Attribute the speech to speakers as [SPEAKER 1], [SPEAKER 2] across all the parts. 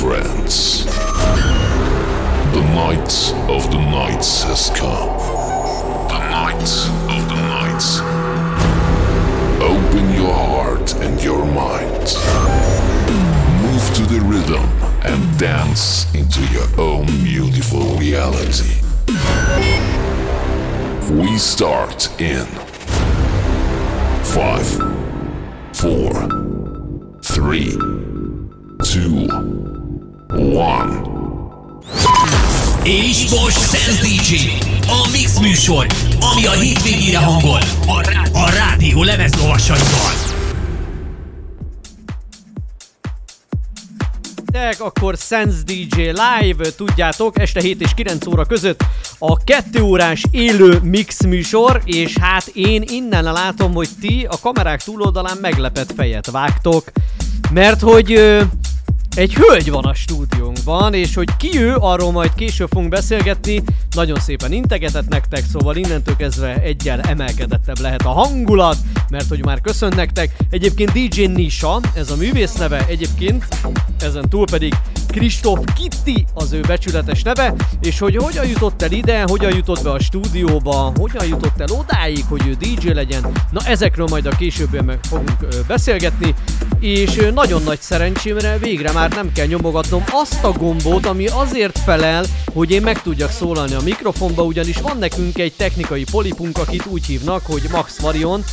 [SPEAKER 1] friends. The night of the nights has come. The night of the nights. Open your heart and your mind. Move to the rhythm and dance into your own beautiful reality. We start in five, four, three, two, one.
[SPEAKER 2] És most Sense DJ, a Mix műsor, ami a hétvégére hangol, a, rá- a rádió lemezlovasaival.
[SPEAKER 3] Tek, akkor Sense DJ Live, tudjátok, este 7 és 9 óra között a 2 órás élő mix műsor, és hát én innen látom, hogy ti a kamerák túloldalán meglepett fejet vágtok, mert hogy ö, egy hölgy van a stúdiónkban, és hogy ki ő, arról majd később fogunk beszélgetni. Nagyon szépen integetett nektek, szóval innentől kezdve egyel emelkedettebb lehet a hangulat, mert hogy már köszön nektek. Egyébként DJ Nisha, ez a művész neve, egyébként ezen túl pedig Kristóf Kitti az ő becsületes neve, és hogy hogyan jutott el ide, hogyan jutott be a stúdióba, hogyan jutott el odáig, hogy ő DJ legyen, na ezekről majd a későbbiekben fogunk ö, beszélgetni, és nagyon nagy szerencsémre végre már nem kell nyomogatnom azt a gombot, ami azért felel, hogy én meg tudjak szólalni a mikrofonba, ugyanis van nekünk egy technikai polipunk, akit úgy hívnak, hogy Max Varion,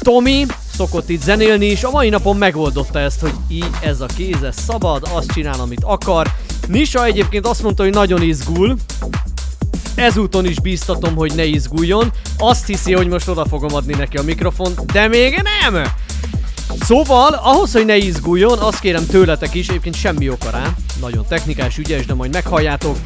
[SPEAKER 3] Tomi szokott itt zenélni, és a mai napon megoldotta ezt, hogy így ez a kéz, ez szabad, azt csinál, amit akar. Nisa egyébként azt mondta, hogy nagyon izgul, ezúton is bíztatom, hogy ne izguljon. Azt hiszi, hogy most oda fogom adni neki a mikrofont, de még nem! Szóval, ahhoz, hogy ne izguljon, azt kérem tőletek is, egyébként semmi oka rá. Nagyon technikás, ügyes, de majd meghalljátok.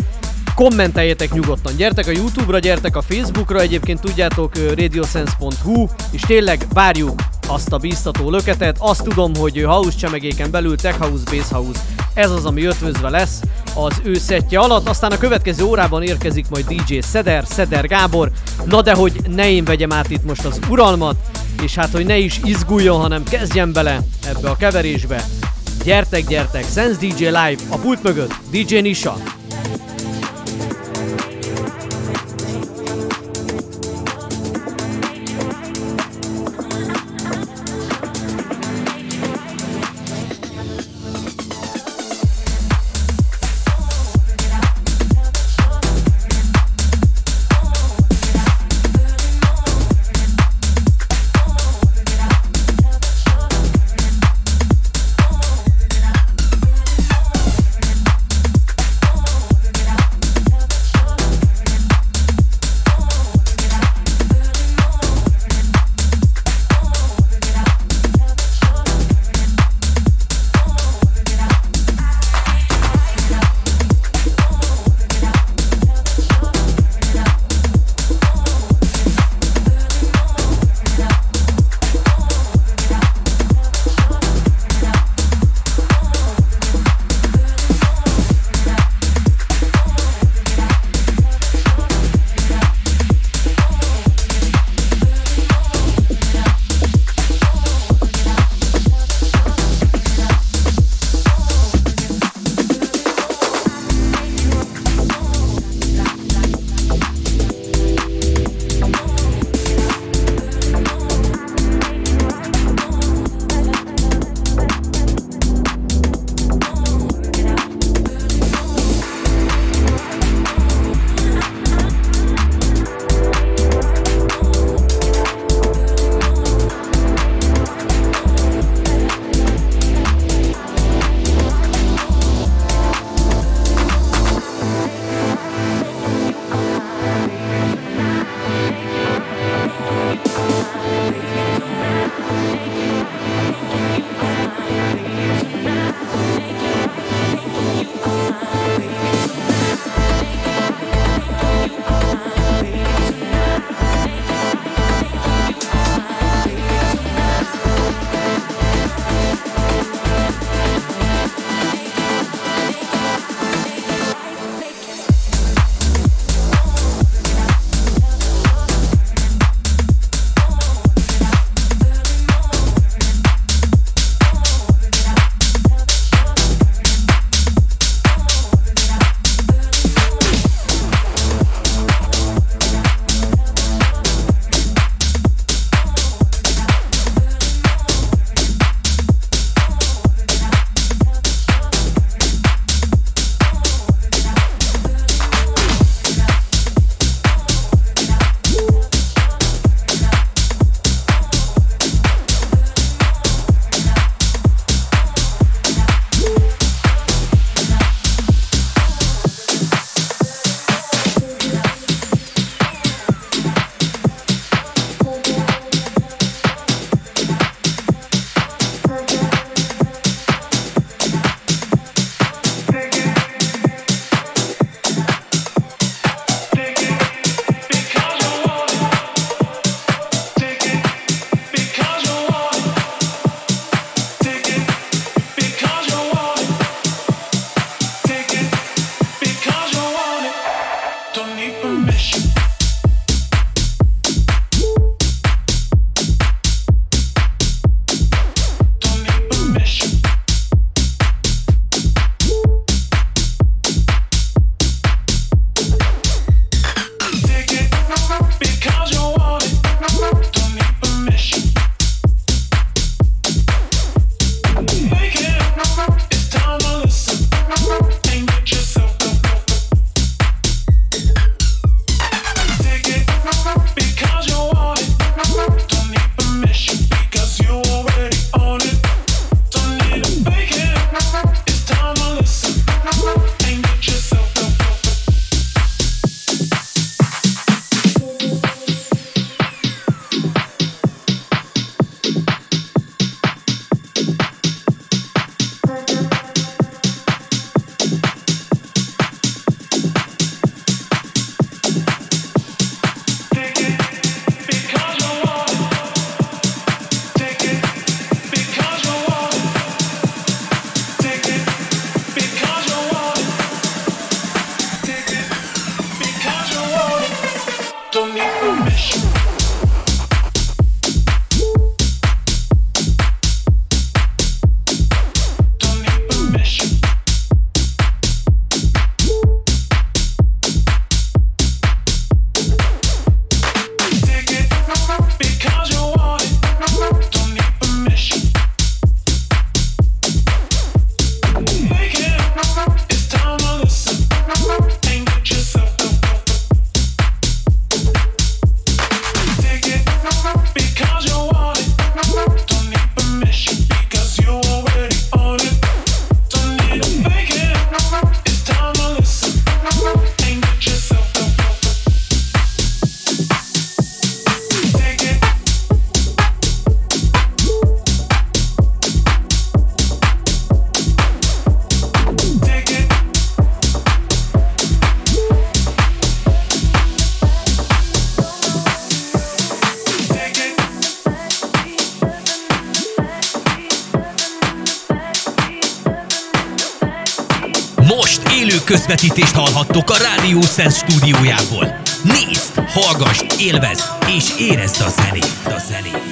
[SPEAKER 3] Kommenteljetek nyugodtan, gyertek a Youtube-ra, gyertek a Facebookra, egyébként tudjátok radiosense.hu, és tényleg várjuk azt a bíztató löketet. Azt tudom, hogy house csemegéken belül Tech House, Bass House, ez az, ami ötvözve lesz az ő szettje alatt. Aztán a következő órában érkezik majd DJ Szeder, Szeder Gábor. Na de hogy ne én vegyem át itt most az uralmat, és hát hogy ne is izguljon, hanem kezdjen bele ebbe a keverésbe. Gyertek, gyertek, Sense DJ Live, a pult mögött DJ Nisha.
[SPEAKER 2] Élő közvetítést hallhattok a Rádió Sense stúdiójából. Nézd, hallgass, élvezd és érezd a zenét, a zenét,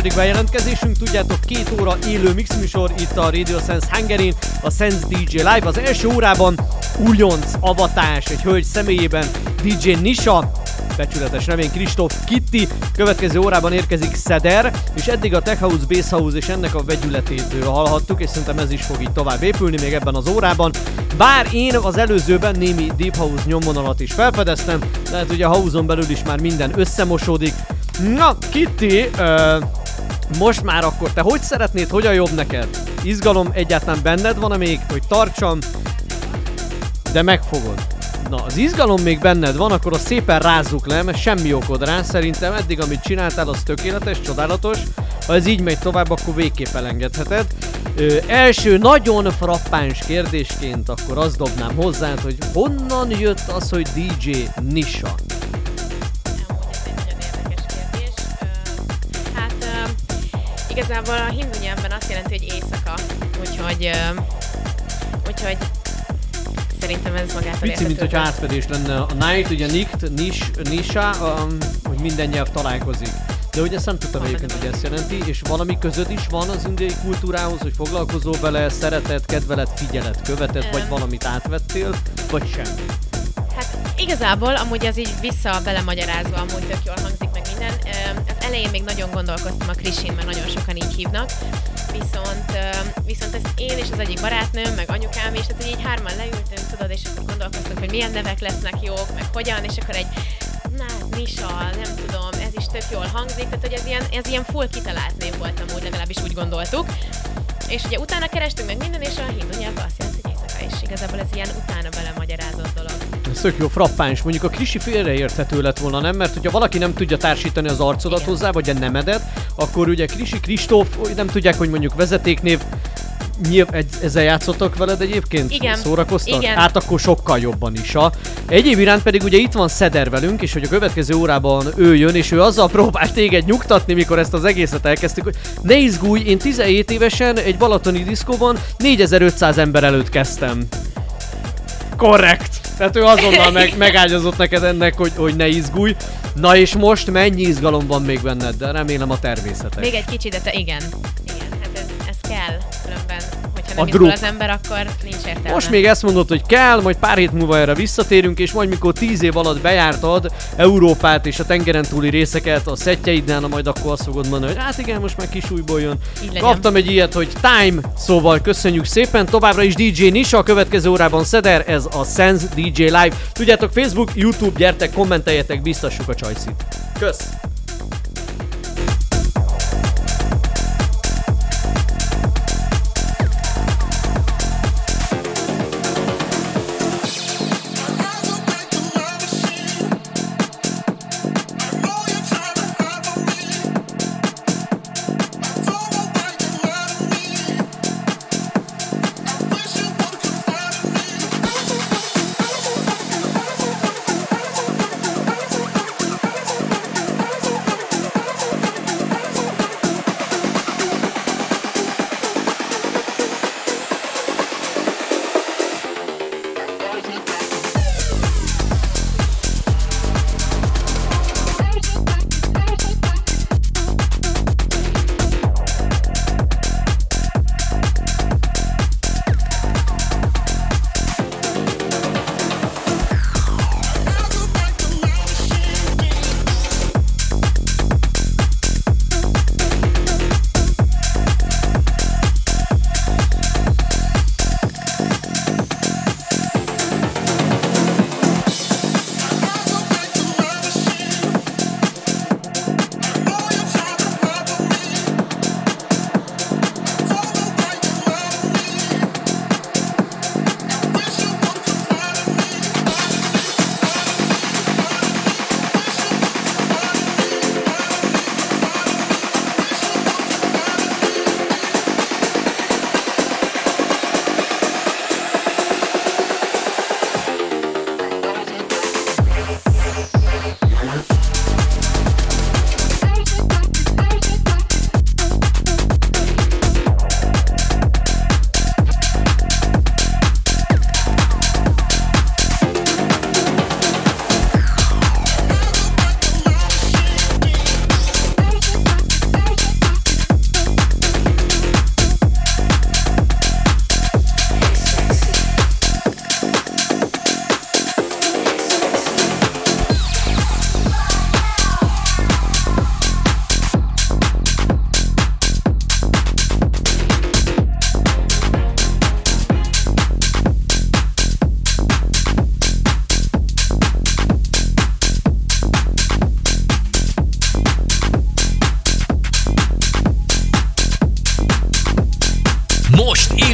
[SPEAKER 3] második bejelentkezésünk, tudjátok, két óra élő mixműsor itt a Radio Sense Hungary, a Sense DJ Live. Az első órában újonc avatás egy hölgy személyében DJ Nisha, becsületes nevén Kristóf Kitty, következő órában érkezik Szeder, és eddig a Tech House, Bass House és ennek a vegyületét hallhattuk, és szerintem ez is fog így tovább épülni még ebben az órában. Bár én az előzőben némi Deep House nyomvonalat is felfedeztem, lehet ugye a house belül is már minden összemosódik. Na, Kitty, uh, most már akkor te hogy szeretnéd, hogy a jobb neked? Izgalom egyáltalán benned van még, hogy tartsam, de megfogod. Na, az izgalom még benned van, akkor azt szépen rázzuk le, mert semmi okod rá. Szerintem eddig, amit csináltál, az tökéletes, csodálatos. Ha ez így megy tovább, akkor végképp elengedheted. Ö, első nagyon frappáns kérdésként akkor azt dobnám hozzá, hogy honnan jött az, hogy DJ Nisha?
[SPEAKER 4] Igazából a hindu nyelvben azt jelenti, hogy éjszaka, úgyhogy, úgyhogy szerintem ez magától
[SPEAKER 3] Pici, mint hogy
[SPEAKER 4] értetődő.
[SPEAKER 3] átfedés lenne. A night, ugye nikt, nis, nisha, um, hogy minden nyelv találkozik. De ugye ezt nem tudtam egyébként, hogy ezt jelenti, és valami között is van az indiai kultúrához, hogy foglalkozol vele, szereted, kedveled, figyeled, követed, vagy
[SPEAKER 4] Öm.
[SPEAKER 3] valamit átvettél, vagy semmi.
[SPEAKER 4] Hát igazából amúgy ez így vissza belemagyarázva amúgy tök jól hangzik elején még nagyon gondolkoztam a Krisin, mert nagyon sokan így hívnak. Viszont, viszont ezt én és az egyik barátnőm, meg anyukám is, tehát így hárman leültünk, tudod, és akkor gondolkoztunk, hogy milyen nevek lesznek jók, meg hogyan, és akkor egy na, Nisa, nem tudom, ez is tök jól hangzik, tehát hogy ez ilyen, ez ilyen full kitalált név volt amúgy, legalábbis úgy gondoltuk. És ugye utána kerestünk meg minden, és a hindu nyelvben azt jelenti, igazából ez ilyen utána belemagyarázott dolog.
[SPEAKER 3] Ez tök jó, frappáns. Mondjuk a krisi félreérthető lett volna, nem? Mert hogyha valaki nem tudja társítani az arcodat
[SPEAKER 4] Igen.
[SPEAKER 3] hozzá, vagy a nemedet, akkor ugye Krisi Kristóf, nem tudják, hogy mondjuk vezetéknév, Nyilv, egy, ezzel játszottak veled egyébként?
[SPEAKER 4] Igen.
[SPEAKER 3] Szórakoztak?
[SPEAKER 4] Igen.
[SPEAKER 3] Hát akkor sokkal jobban is. A. Egyéb iránt pedig ugye itt van Szeder velünk, és hogy a következő órában ő jön, és ő azzal próbál téged nyugtatni, mikor ezt az egészet elkezdtük, hogy ne izgulj, én 17 évesen egy balatoni diszkóban 4500 ember előtt kezdtem. Korrekt. Tehát ő azonnal meg, megágyazott neked ennek, hogy, hogy ne izgulj. Na és most mennyi izgalom van még benned, de remélem a természetes.
[SPEAKER 4] Még egy kicsi, de te igen. Igen, különben, hogyha
[SPEAKER 3] A
[SPEAKER 4] nem izgul
[SPEAKER 3] druk.
[SPEAKER 4] az ember, akkor nincs értelme.
[SPEAKER 3] Most még ezt mondod, hogy kell, majd pár hét múlva erre visszatérünk, és majd mikor tíz év alatt bejártad Európát és a tengeren túli részeket a szettjeiddel, na majd akkor azt fogod mondani, hogy hát igen, most már kis újból jön. Kaptam egy ilyet, hogy time, szóval köszönjük szépen, továbbra is DJ Nisa, a következő órában Szeder, ez a Sense DJ Live. Tudjátok, Facebook, YouTube, gyertek, kommenteljetek, biztassuk a csajszit. Kösz!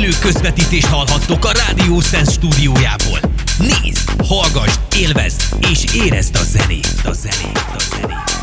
[SPEAKER 2] Élő közvetítést hallhattok a Rádió Sense stúdiójából. Nézd,
[SPEAKER 5] hallgass, élvezd és érezd a zenét, a zenét, a zenét.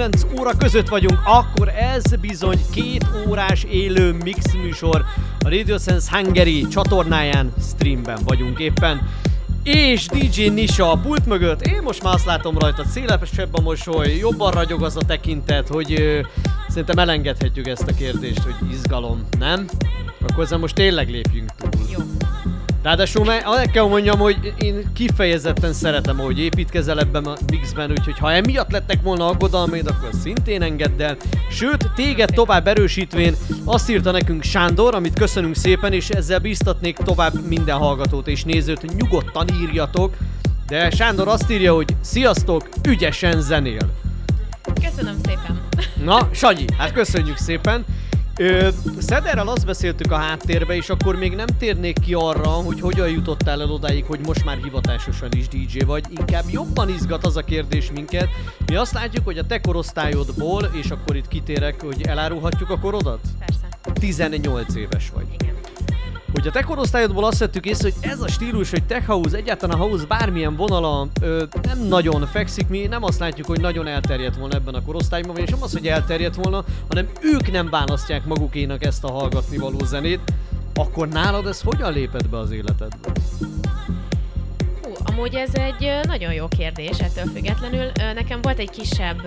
[SPEAKER 3] 9 óra között vagyunk, akkor ez bizony két órás élő mix műsor A Radio Sense Hungary csatornáján streamben vagyunk éppen. És DJ Nisa a pult mögött, én most már azt látom rajta, szélesebb a mosoly, jobban ragyog az a tekintet, hogy ö, szerintem elengedhetjük ezt a kérdést, hogy izgalom, nem? Akkor ezzel most tényleg.
[SPEAKER 4] Jó.
[SPEAKER 3] Ráadásul meg el kell mondjam, hogy én kifejezetten szeretem, ahogy építkezel ebben a mixben, úgyhogy ha emiatt lettek volna aggodalmaid, akkor szintén engedd el. Sőt, téged tovább erősítvén azt írta nekünk Sándor, amit köszönünk szépen, és ezzel biztatnék tovább minden hallgatót és nézőt, hogy nyugodtan írjatok. De Sándor azt írja, hogy sziasztok, ügyesen zenél.
[SPEAKER 4] Köszönöm szépen.
[SPEAKER 3] Na, Sanyi, hát köszönjük szépen. Ö, Szederrel azt beszéltük a háttérbe, és akkor még nem térnék ki arra, hogy hogyan jutottál el odáig, hogy most már hivatásosan is DJ vagy. Inkább jobban izgat az a kérdés minket. Mi azt látjuk, hogy a te korosztályodból, és akkor itt kitérek, hogy elárulhatjuk a korodat?
[SPEAKER 4] Persze.
[SPEAKER 3] 18 éves vagy.
[SPEAKER 4] Igen.
[SPEAKER 3] Hogy a te korosztályodból azt vettük észre, hogy ez a stílus, hogy tech house, egyáltalán a house bármilyen vonala ö, nem nagyon fekszik, mi nem azt látjuk, hogy nagyon elterjedt volna ebben a korosztályban, és nem az, hogy elterjedt volna, hanem ők nem választják magukénak ezt a hallgatni való zenét, akkor nálad ez hogyan lépett be az életedbe?
[SPEAKER 4] Hú, amúgy ez egy nagyon jó kérdés ettől függetlenül. Nekem volt egy kisebb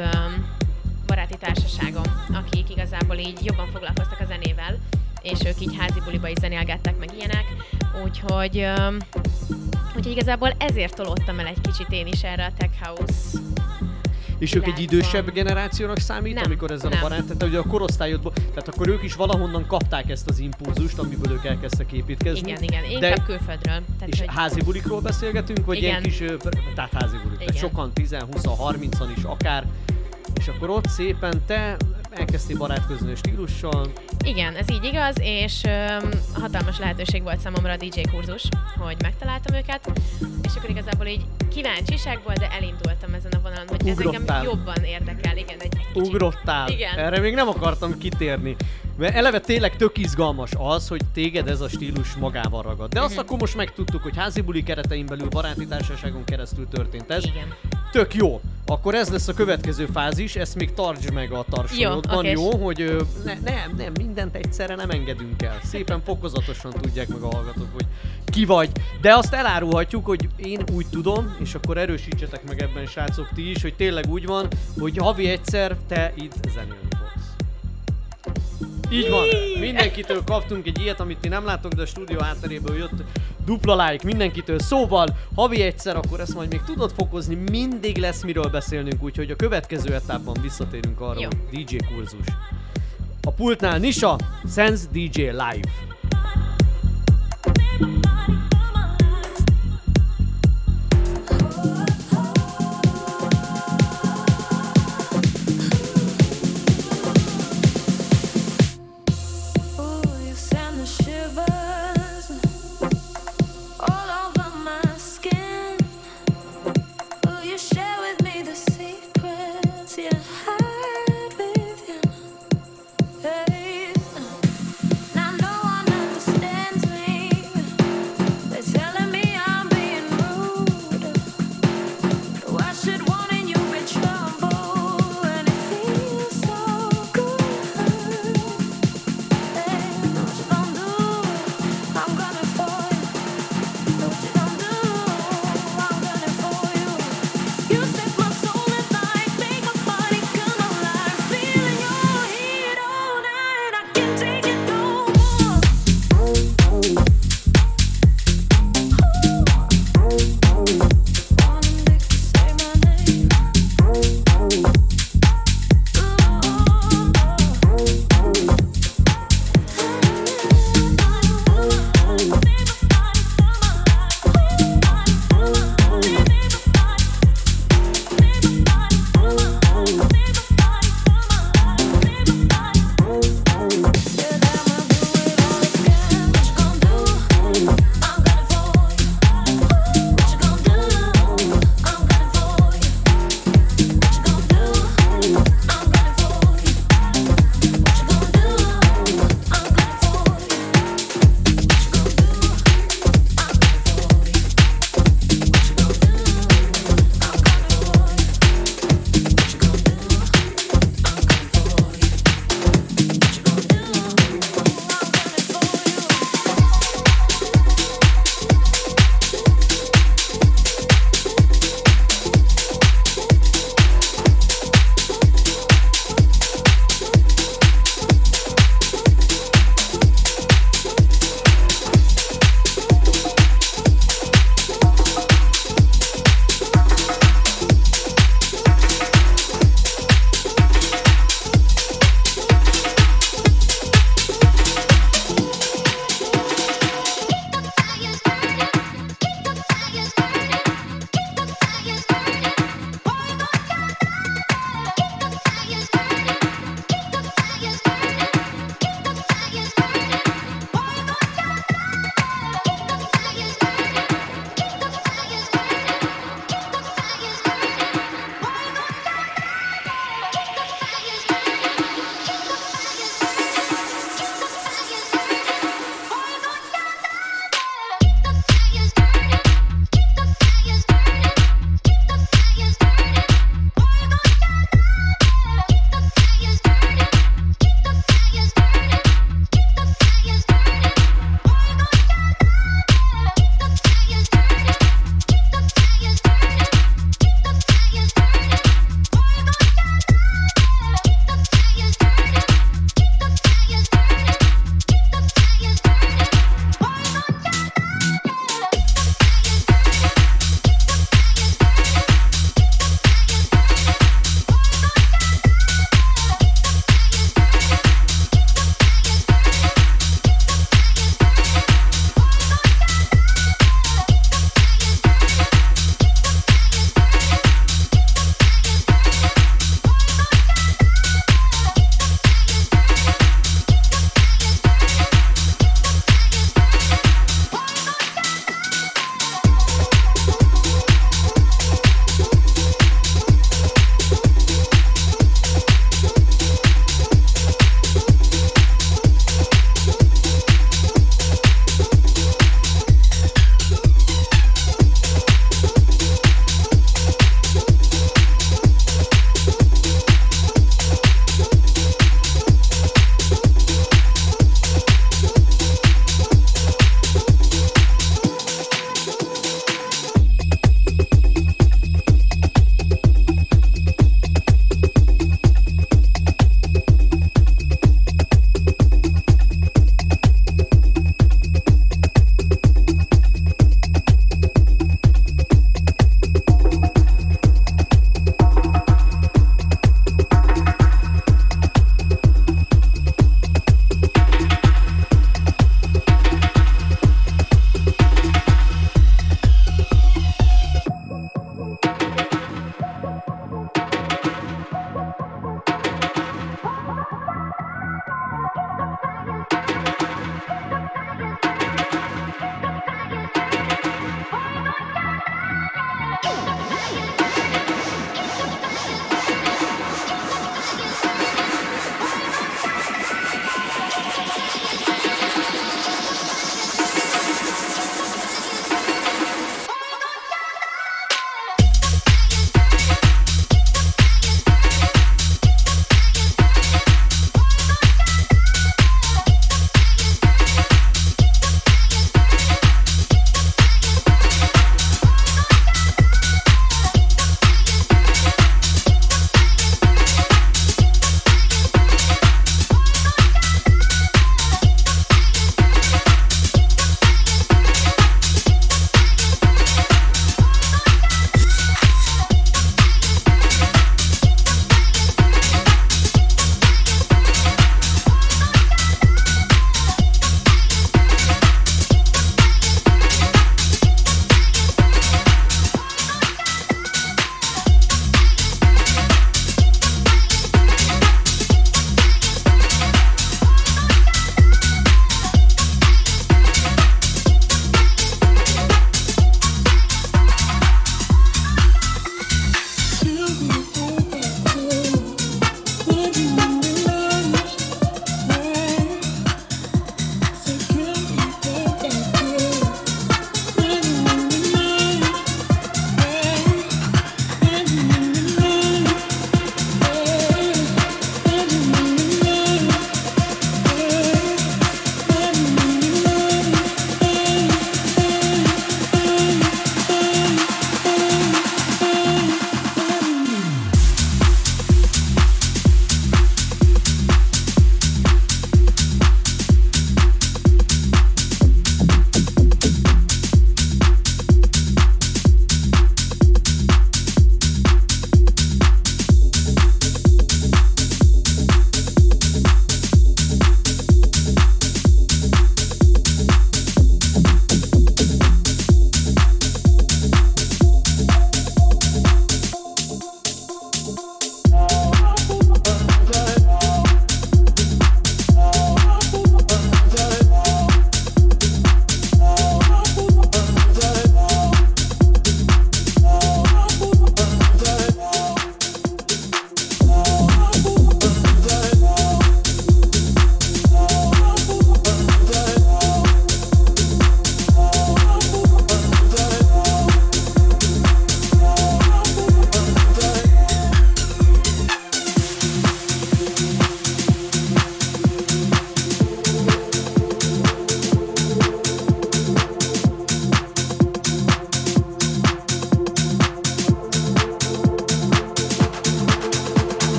[SPEAKER 4] baráti társaságom, akik igazából így jobban foglalkoztak a zenével, és ők így házi buliba is zenélgettek, meg ilyenek. Úgyhogy, úgyhogy igazából ezért tolódtam el egy kicsit én is erre a tech house
[SPEAKER 3] És ők egy idősebb generációnak számít,
[SPEAKER 4] Nem,
[SPEAKER 3] amikor ezzel
[SPEAKER 4] nem.
[SPEAKER 3] a barát, tehát ugye a korosztályodból, tehát akkor ők is valahonnan kapták ezt az impulzust, amiből ők elkezdtek építkezni.
[SPEAKER 4] Igen, igen, inkább külföldről. Tehát,
[SPEAKER 3] És
[SPEAKER 4] hogy
[SPEAKER 3] házi bulikról beszélgetünk, vagy ilyen
[SPEAKER 4] Igen.
[SPEAKER 3] kis, tehát házi bulik, tehát sokan 10, 20, 30-an is akár, és akkor ott szépen te elkezdtél barátkozni a stílussal,
[SPEAKER 4] Igen, ez így igaz, és öm, hatalmas lehetőség volt számomra a DJ kurzus, hogy megtaláltam őket, és akkor igazából így kíváncsiságból, de elindultam ezen a vonalon, hogy ez
[SPEAKER 3] Ugrottál.
[SPEAKER 4] engem jobban érdekel, igen, egy, egy kicsit.
[SPEAKER 3] ugrottál.
[SPEAKER 4] Igen.
[SPEAKER 3] Erre még nem akartam kitérni. Mert eleve tényleg tök izgalmas az, hogy téged ez a stílus magával ragad. De azt
[SPEAKER 4] Mhm.
[SPEAKER 3] akkor most megtudtuk, hogy házi buli keretein belül baráti társaságon keresztül történt ez.
[SPEAKER 4] Igen.
[SPEAKER 3] Tök jó. Akkor ez lesz a következő fázis, ezt még tartsd meg a tartsonyodban,
[SPEAKER 4] Jó,
[SPEAKER 3] jó. Hogy ö, ne, nem, nem, mindent egyszerre nem engedünk el. Szépen fokozatosan tudják meg a hallgatók, hogy ki vagy. De azt elárulhatjuk, hogy én úgy tudom, és akkor erősítsetek meg ebben srácok ti is, hogy tényleg úgy van, hogy havi egyszer te itt zenélni fogsz. Így van. Mindenkitől kaptunk egy ilyet, amit ti nem láttok, de a stúdió hátteréből jött dupla like mindenkitől. Szóval, havi egyszer, akkor ezt majd még tudod fokozni, mindig lesz miről beszélnünk, úgyhogy a következő etapban visszatérünk arra,
[SPEAKER 4] Jó.
[SPEAKER 3] hogy DJ kurzus. A pultnál Nisa, Sense DJ Live.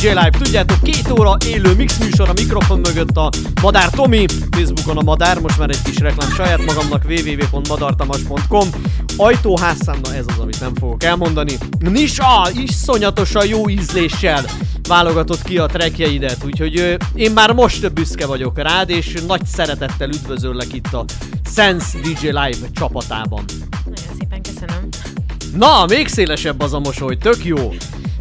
[SPEAKER 3] DJ Live, tudjátok, két óra élő mix műsor a mikrofon mögött a Madár Tomi, Facebookon a Madár, most már egy kis reklám saját magamnak, www.madartamas.com, ajtóházszám, na ez az, amit nem fogok elmondani. Nisa, iszonyatosan jó ízléssel válogatott ki a trackjeidet, úgyhogy ö, én már most büszke vagyok rád, és nagy szeretettel üdvözöllek itt a Sense DJ Live csapatában.
[SPEAKER 4] Nagyon szépen köszönöm.
[SPEAKER 3] Na, még szélesebb az a mosoly, tök jó.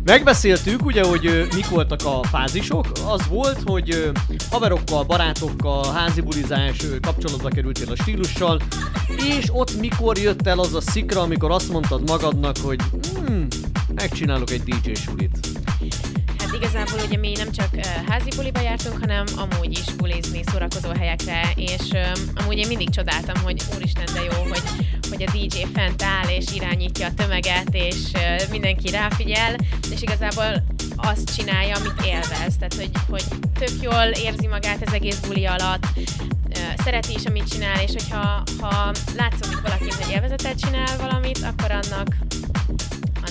[SPEAKER 3] Megbeszéltük ugye, hogy mik voltak a fázisok. Az volt, hogy haverokkal, barátokkal, házi bulizás, ö, kapcsolatba kerültél a stílussal, és ott mikor jött el az a szikra, amikor azt mondtad magadnak, hogy hmm, megcsinálok egy DJ sulit.
[SPEAKER 4] Igazából ugye mi nem csak uh, házi buliba jártunk, hanem amúgy is bulizni, szórakozó helyekre, és amúgy én mindig csodáltam, hogy úristen de jó, hogy, hogy a DJ fent áll és irányítja a tömeget, és uh, mindenki ráfigyel, és igazából azt csinálja, amit élvez, tehát hogy, hogy tök jól érzi magát az egész buli alatt, uh, szereti is, amit csinál, és hogyha ha hogy valaki, hogy élvezettel csinál valamit, akkor annak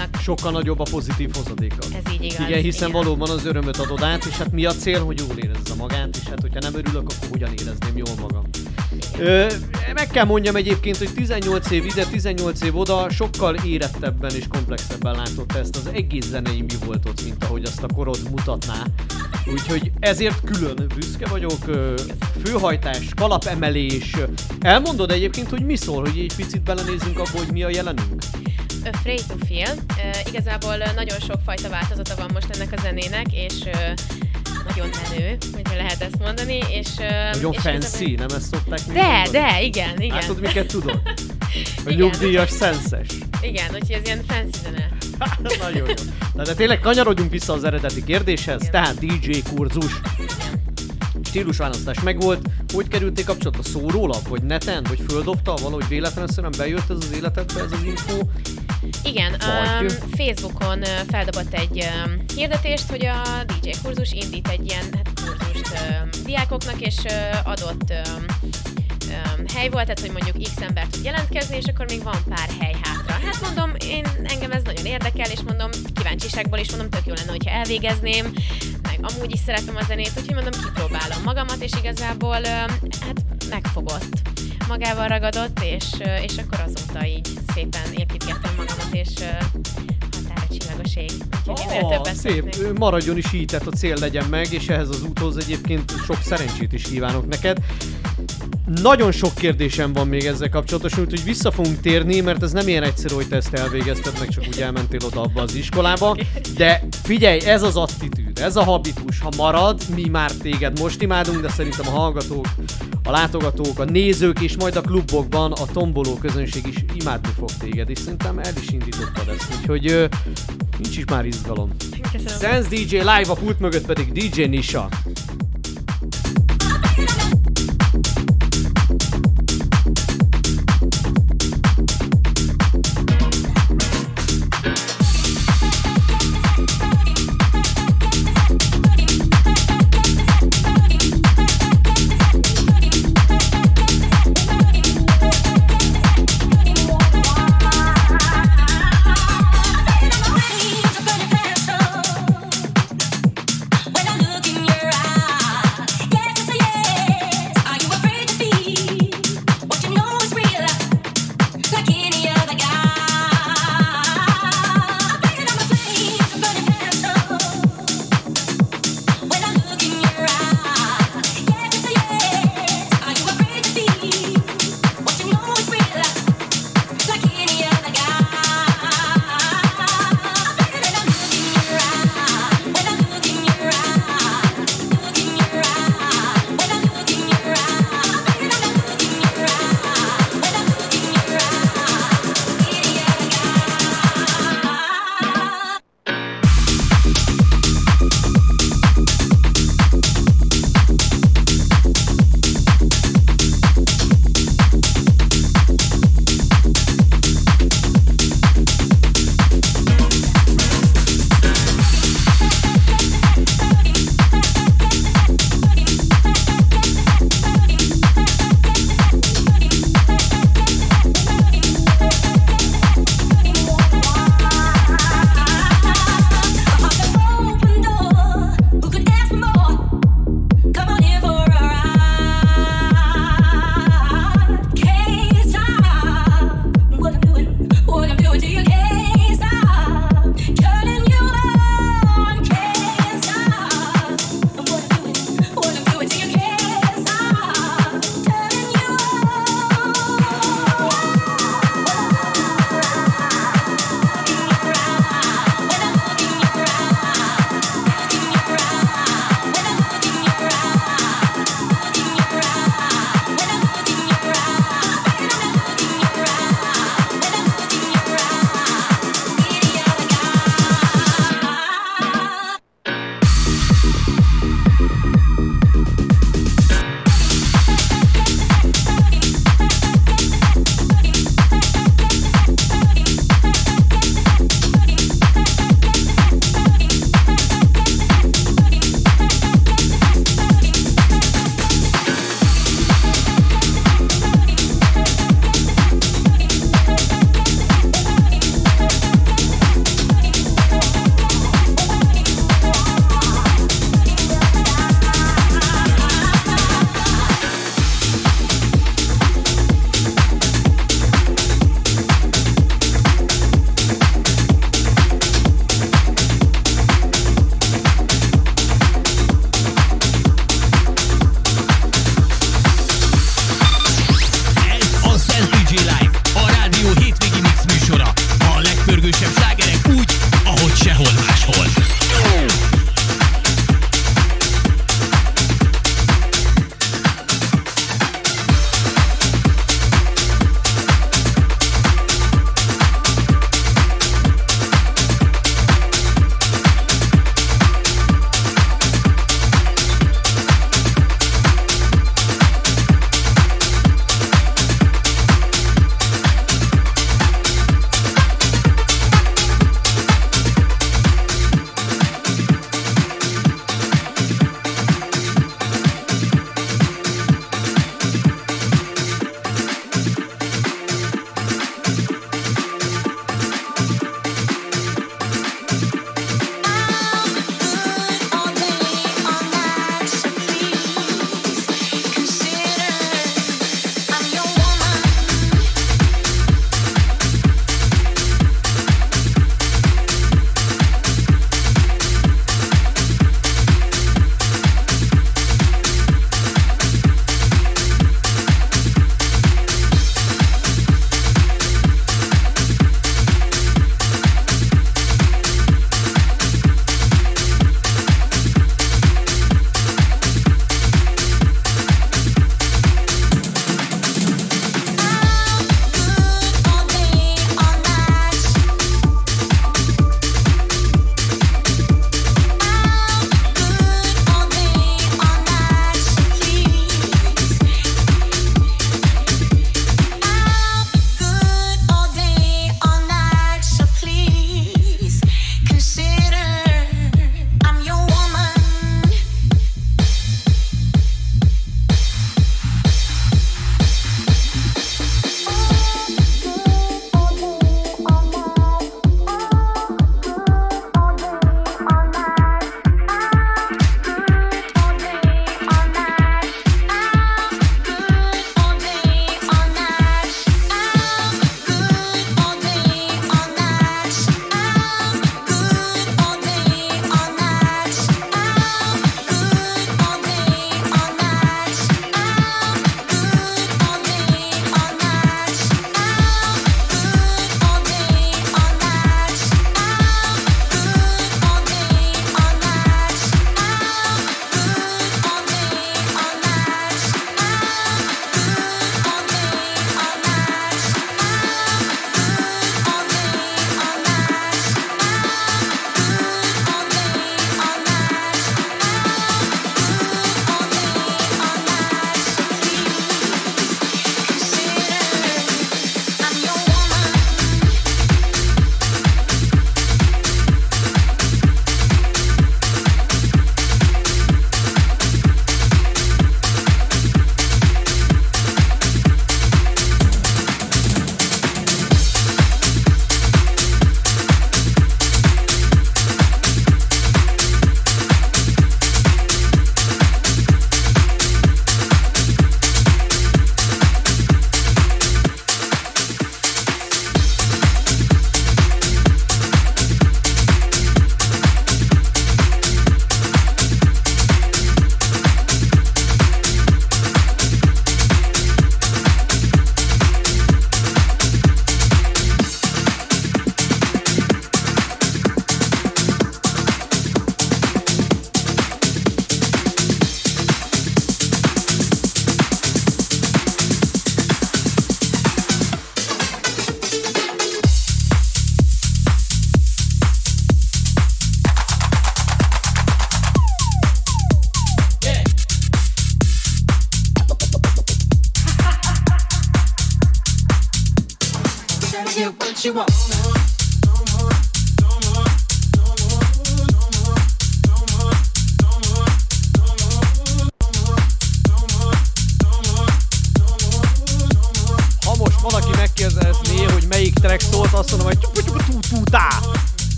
[SPEAKER 4] annak
[SPEAKER 3] Sokkal nagyobb a pozitív hozadéka.
[SPEAKER 4] ez így igaz.
[SPEAKER 3] Igen, hiszen valóban az örömöt adod át, és hát mi a cél, hogy jól érezze magát, és hát hogyha nem örülök, akkor hogyan érezném jól magam. Ö, meg kell mondjam egyébként, hogy 18 év ide, 18 év oda sokkal érettebben és komplexebben látott ezt az egész zenei mi volt ott, mint ahogy azt a korod mutatná. Úgyhogy ezért külön büszke vagyok, főhajtás, kalapemelés. Elmondod egyébként, hogy mi szól, hogy egy picit belenézzünk abba, hogy mi a jelenünk?
[SPEAKER 4] Afraid to Feel. Igazából nagyon sokfajta változata van most ennek a zenének, és nagyon menő, hogyha lehet ezt mondani, és...
[SPEAKER 3] Nagyon
[SPEAKER 4] és
[SPEAKER 3] fancy, nem ezt szokták
[SPEAKER 4] De,
[SPEAKER 3] mondani?
[SPEAKER 4] de, igen, igen.
[SPEAKER 3] Látod, miket tudod? A nyugdíjas szenszes.
[SPEAKER 4] Igen, úgyhogy ez ilyen fancy zene.
[SPEAKER 3] Nagyon jó. Na de tényleg kanyarodjunk vissza az eredeti kérdéshez,
[SPEAKER 4] Igen.
[SPEAKER 3] tehát DJ kurzus.
[SPEAKER 4] Igen.
[SPEAKER 3] Stílusválasztás megvolt, hogy kerültél kapcsolatba? Szórólap, vagy neten, vagy földobta, valahogy véletlenszerűen bejött ez az életedbe, ez az info?
[SPEAKER 4] Igen,
[SPEAKER 3] Vagy-
[SPEAKER 4] um, Facebookon uh, feldobott egy um, hirdetést, hogy a DJ kurzus indít egy ilyen hát, kurzust um, diákoknak, és uh, adott um, um, hely volt, tehát hogy mondjuk X ember tud jelentkezni, és akkor még van pár hely hátra. Hát mondom, én engem ez nagyon érdekel, és mondom, kíváncsiságból is mondom, tök jó lenne, hogyha elvégezném, meg amúgy is szeretem a zenét, úgyhogy mondom, kipróbálom magamat, és igazából hát megfogott magával ragadott, és, és akkor azóta így szépen építgettem magamat, és ö, határa csillagos ég. Úgyhogy
[SPEAKER 3] Ah,
[SPEAKER 4] többet
[SPEAKER 3] szép, maradjon is így, tehát a cél legyen meg, és ehhez az úthoz egyébként sok szerencsét is kívánok neked. Nagyon sok kérdésem van még ezzel kapcsolatosan, úgyhogy vissza fogunk térni, mert ez nem ilyen egyszerű, hogy te ezt elvégezted, meg csak úgy elmentél oda abba az iskolába. De figyelj, ez az attitűd, ez a habitus, ha marad, mi már téged most imádunk, de szerintem a hallgatók, a látogatók, a nézők és majd a klubokban a tomboló közönség is imádni fog téged, és szerintem el is indítottad ezt, úgyhogy nincs is már izgalom.
[SPEAKER 4] Köszönöm.
[SPEAKER 3] Sense DJ live, a pult mögött pedig DJ Nisha.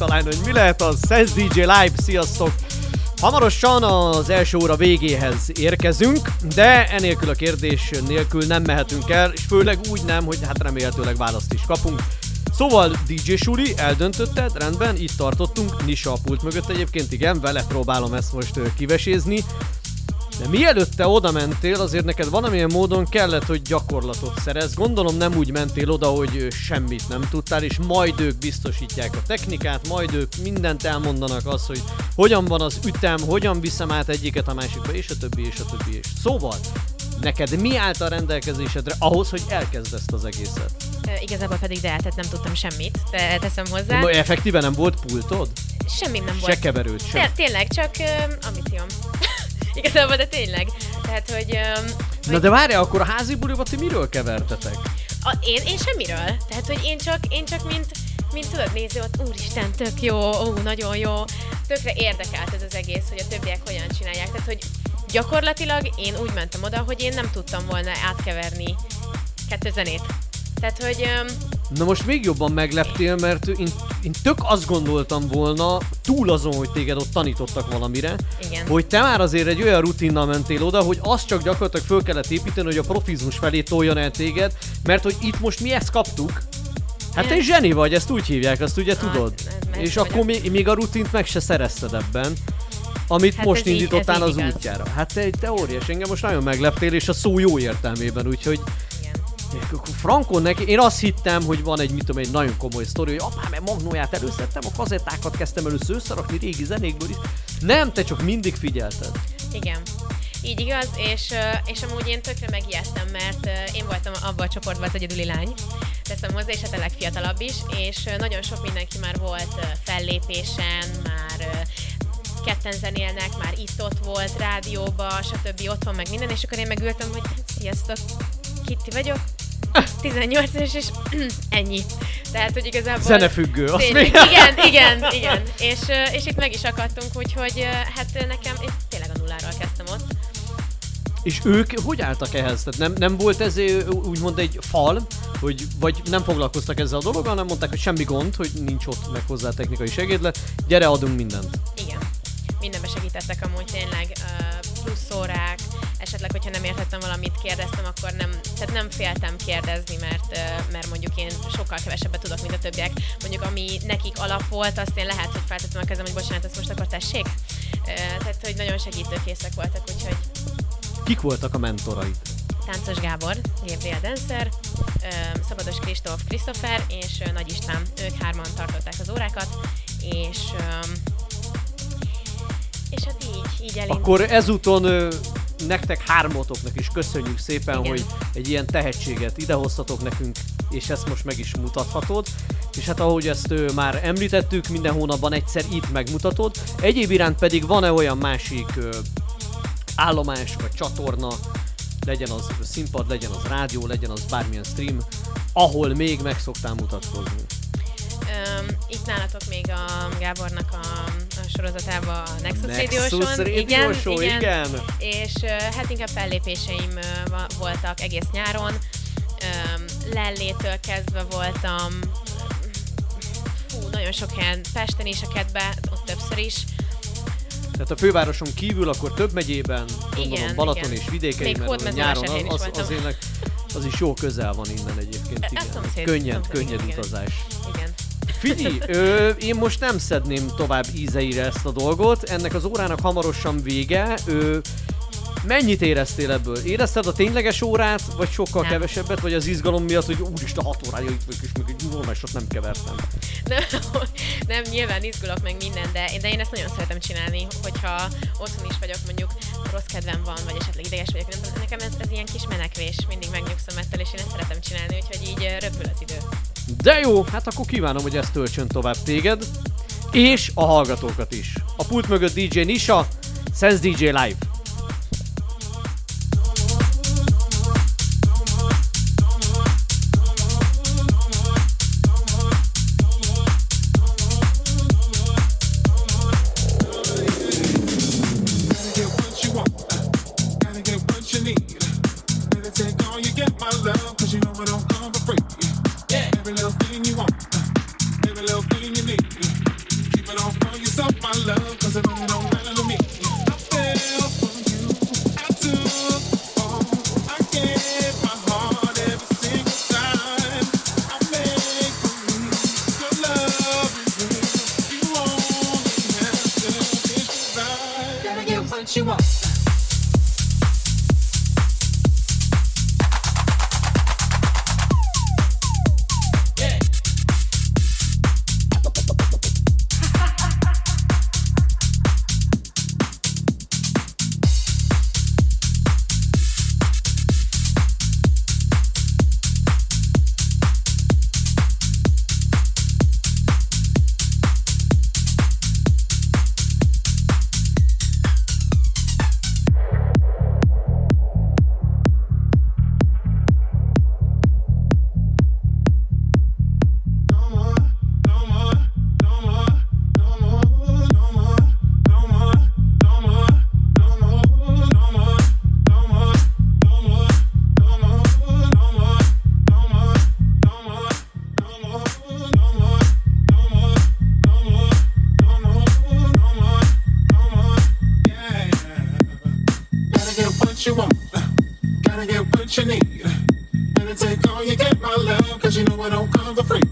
[SPEAKER 3] Kitalálni, hogy mi lehet az. Sense DJ Live, sziasztok! Hamarosan az első óra végéhez érkezünk, de enélkül a kérdés nélkül nem mehetünk el, és főleg úgy nem, hogy hát remélhetőleg választ is kapunk. Szóval DJ Suli, eldöntötted, rendben, itt tartottunk, Nisa a pult mögött egyébként, igen, vele próbálom ezt most kivesézni. De mielőtt te oda mentél, azért neked valamilyen módon kellett, hogy gyakorlatot szerez. Gondolom nem úgy mentél oda, hogy ö, semmit nem tudtál, és majd ők biztosítják a technikát, majd ők mindent elmondanak az, hogy hogyan van az ütem, hogyan viszem át egyiket a másikba, és a többi, és a többi, és szóval, neked mi állt a rendelkezésedre ahhoz, hogy elkezd ezt az egészet?
[SPEAKER 4] Ö, Igazából pedig de, tehát nem tudtam semmit, de teszem hozzá.
[SPEAKER 3] No, effektíven nem volt pultod?
[SPEAKER 4] Semmim nem volt.
[SPEAKER 3] Se keverőd, sem.
[SPEAKER 4] Té- tényleg, csak um, ambícióm. Igazából, de tényleg. Tehát, hogy... Um,
[SPEAKER 3] Na de várj, akkor a házi buliba ti miről kevertetek?
[SPEAKER 4] A, én, én semmiről. Tehát, hogy én csak, én csak mint, mint tudod nézni, ott úristen, tök jó, ó, nagyon jó. Tökre érdekelt ez az egész, hogy a többiek hogyan csinálják. Tehát, hogy gyakorlatilag én úgy mentem oda, hogy én nem tudtam volna átkeverni kettő zenét. Tehát, hogy um,
[SPEAKER 3] Na most még jobban megleptél, mert én, én tök azt gondoltam volna, túl azon, hogy téged ott tanítottak valamire,
[SPEAKER 4] Igen.
[SPEAKER 3] hogy te már azért egy olyan rutinnal mentél oda, hogy azt csak gyakorlatilag föl kellett építeni, hogy a profizmus felé toljon el téged, mert hogy itt most mi ezt kaptuk, Hát te zseni vagy, ezt úgy hívják, azt ugye
[SPEAKER 4] Hát,
[SPEAKER 3] tudod. És akkor még, még a rutint meg se szerezted ebben, amit
[SPEAKER 4] Hát
[SPEAKER 3] most
[SPEAKER 4] így-
[SPEAKER 3] indítottál
[SPEAKER 4] ez
[SPEAKER 3] az
[SPEAKER 4] így igaz.
[SPEAKER 3] útjára. Hát te, te óriás, engem most nagyon megleptél, és a szó jó értelmében, úgyhogy Frankon neki, én azt hittem, hogy van egy, mit tudom, egy nagyon komoly sztori, hogy apám, mert magnóját előszedtem, a kazettákat kezdtem először összerakni régi zenékből is. Nem, te csak mindig figyelted.
[SPEAKER 4] Igen. Így igaz, és, és amúgy én tökre megijedtem, mert én voltam abban a csoportban az egyedüli lány, teszem hozzá, és hát a legfiatalabb is, és nagyon sok mindenki már volt fellépésen, már ketten zenélnek, már itt-ott volt, rádióba, stb. otthon, meg minden, és akkor én megültem, hogy sziasztok, Kitty vagyok, 18 éves, és ennyi. Tehát, hogy igazából...
[SPEAKER 3] Zenefüggő, azt
[SPEAKER 4] Tényleg, igen, igen, igen. És, és itt meg is akadtunk, úgyhogy hát nekem, én tényleg a nulláról kezdtem ott.
[SPEAKER 3] És ők hogy álltak ehhez? Tehát nem, nem volt ez úgymond egy fal, hogy vagy nem foglalkoztak ezzel a dologgal, hanem mondták, hogy semmi gond, hogy nincs ott meg hozzá technikai segédlet, gyere, adunk mindent.
[SPEAKER 4] Igen. Mindenbe segítettek amúgy tényleg, plusz órák, esetleg, hogyha nem értettem valamit, kérdeztem, akkor nem, tehát nem féltem kérdezni, mert, mert mondjuk én sokkal kevesebbet tudok, mint a többiek. Mondjuk ami nekik alap volt, azt én lehet, hogy feltettem a kezem, hogy bocsánat, ezt most akkor tessék. Tehát, hogy nagyon segítőkészek voltak, úgyhogy
[SPEAKER 3] Kik voltak a mentoraid?
[SPEAKER 4] Táncos Gábor, Gabriel Dancer, Szabados Kristóf Christopher és Nagy István. Ők hárman tartották az órákat, és és hát így, így elindult.
[SPEAKER 3] Akkor ezúton nektek hármatoknak is köszönjük szépen,
[SPEAKER 4] Igen.
[SPEAKER 3] hogy egy ilyen tehetséget idehoztatok nekünk, és ezt most meg is mutathatod. És hát ahogy ezt ö, már említettük, minden hónapban egyszer itt megmutatod. Egyéb iránt pedig van-e olyan másik ö, állomás vagy csatorna, legyen az színpad, legyen az rádió, legyen az bármilyen stream, ahol még meg szoktál mutatkozni.
[SPEAKER 4] Öm, itt nálatok még a Gábornak a, a sorozatába a Nexus,
[SPEAKER 3] Nexus
[SPEAKER 4] Radio-son.
[SPEAKER 3] Radio
[SPEAKER 4] igen,
[SPEAKER 3] Show,
[SPEAKER 4] igen.
[SPEAKER 3] igen.
[SPEAKER 4] És ö, hát inkább fellépéseim va- voltak egész nyáron. Öm, Lellétől kezdve voltam fú, nagyon sok helyen, Pesten is, a Kedbe, ott többször is.
[SPEAKER 3] Tehát a fővároson kívül, akkor több megyében, gondolom
[SPEAKER 4] Igen,
[SPEAKER 3] Balaton
[SPEAKER 4] igen.
[SPEAKER 3] és vidékei,
[SPEAKER 4] Még
[SPEAKER 3] mert nyáron az,
[SPEAKER 4] voltam.
[SPEAKER 3] az, ének, az is jó közel van innen egyébként. Igen.
[SPEAKER 4] szomszéd,
[SPEAKER 3] Könnyed,
[SPEAKER 4] szomszéd,
[SPEAKER 3] könnyed
[SPEAKER 4] igen.
[SPEAKER 3] utazás.
[SPEAKER 4] Igen.
[SPEAKER 3] Figyelj, ö, én most nem szedném tovább ízeire ezt a dolgot, ennek az órának hamarosan vége. Ö, mennyit éreztél ebből? Érezted a tényleges órát, vagy sokkal
[SPEAKER 4] Nem.
[SPEAKER 3] kevesebbet, vagy az izgalom miatt, hogy úristen, 6 órája itt vagyok, és még egy normásot nem kevertem.
[SPEAKER 4] Nem, nem, nyilván izgulok meg minden, de, de én ezt nagyon szeretem csinálni, hogyha otthon is vagyok, mondjuk rossz kedvem van, vagy esetleg ideges vagyok, nem, nekem ez, ez ilyen kis menekvés, mindig megnyugszom ettől, és én ezt szeretem csinálni, úgyhogy így röpül az idő.
[SPEAKER 3] De jó, hát akkor kívánom, hogy ezt töltsön tovább téged, és a hallgatókat is. A pult mögött DJ Nisa, Sense DJ Live.
[SPEAKER 6] what you need. And it take all you get, my love, cause you know I don't come for free.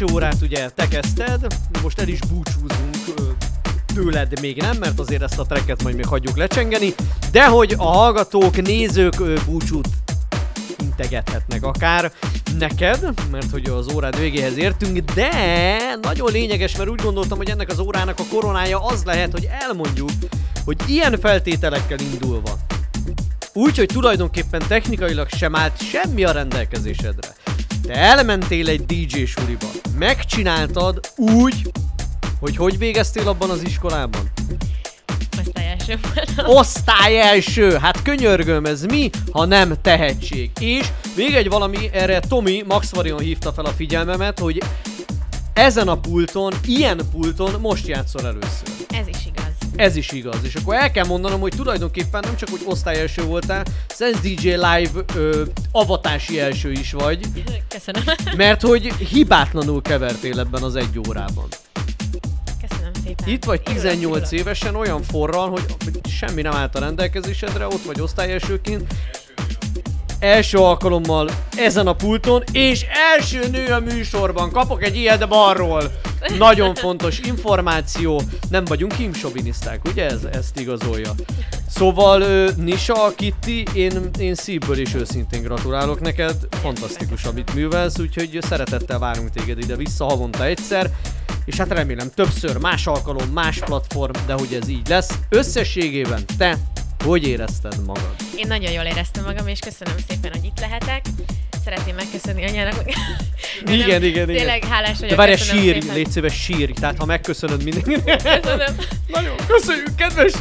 [SPEAKER 3] első órát ugye te kezdted, most el is búcsúzunk tőled még nem, mert azért ezt a tracket majd még hagyjuk lecsengeni, de hogy a hallgatók, nézők búcsút integethetnek akár neked, mert hogy az órád végéhez értünk, de nagyon lényeges, mert úgy gondoltam, hogy ennek az órának a koronája az lehet, hogy elmondjuk, hogy ilyen feltételekkel indulva, úgyhogy tulajdonképpen technikailag sem állt semmi a rendelkezésedre. Te elmentél egy DJ suliba, megcsináltad úgy, hogy hogy végeztél abban az iskolában?
[SPEAKER 4] Osztály első.
[SPEAKER 3] Osztály első! Hát könyörgöm, ez mi, ha nem tehetség? És még egy valami, erre Tomi Maxvarion hívta fel a figyelmemet, hogy ezen a pulton, ilyen pulton most játszol először.
[SPEAKER 4] Ez is igaz.
[SPEAKER 3] Ez is igaz. És akkor el kell mondanom, hogy tulajdonképpen nem csak, hogy osztály első voltál, Sense DJ Live ö, avatási első is vagy,
[SPEAKER 4] Köszönöm.
[SPEAKER 3] mert hogy hibátlanul kevertél ebben az egy órában.
[SPEAKER 4] Köszönöm szépen.
[SPEAKER 3] Itt vagy
[SPEAKER 4] Örülök,
[SPEAKER 3] 18
[SPEAKER 4] örülök.
[SPEAKER 3] évesen olyan forral, hogy semmi nem állt a rendelkezésedre, ott vagy osztályelsőként. Első alkalommal ezen a pulton, és első nő a műsorban. Kapok egy ilyet balról. Nagyon fontos információ. Nem vagyunk kimsoviniszták, ugye? Ez, ezt igazolja. Szóval ö, Nisa, Kitty, én, én szívből és őszintén gratulálok neked. Fantasztikus, amit művelsz, úgyhogy szeretettel várunk téged ide vissza havonta egyszer. És hát remélem többször, más alkalom, más platform, de hogy ez így lesz. Összességében te hogy érezted magad?
[SPEAKER 4] Én nagyon jól éreztem magam, és köszönöm szépen, hogy itt lehetek. Szeretném megköszönni anyának.
[SPEAKER 3] Igen, igen, igen.
[SPEAKER 4] Tényleg hálás vagyok.
[SPEAKER 3] De várj, sírj,
[SPEAKER 4] szépen.
[SPEAKER 3] légy szíves, sírj. Tehát ha megköszönöd mindenkinek.
[SPEAKER 4] Köszönöm.
[SPEAKER 3] Nagyon köszönjük, kedves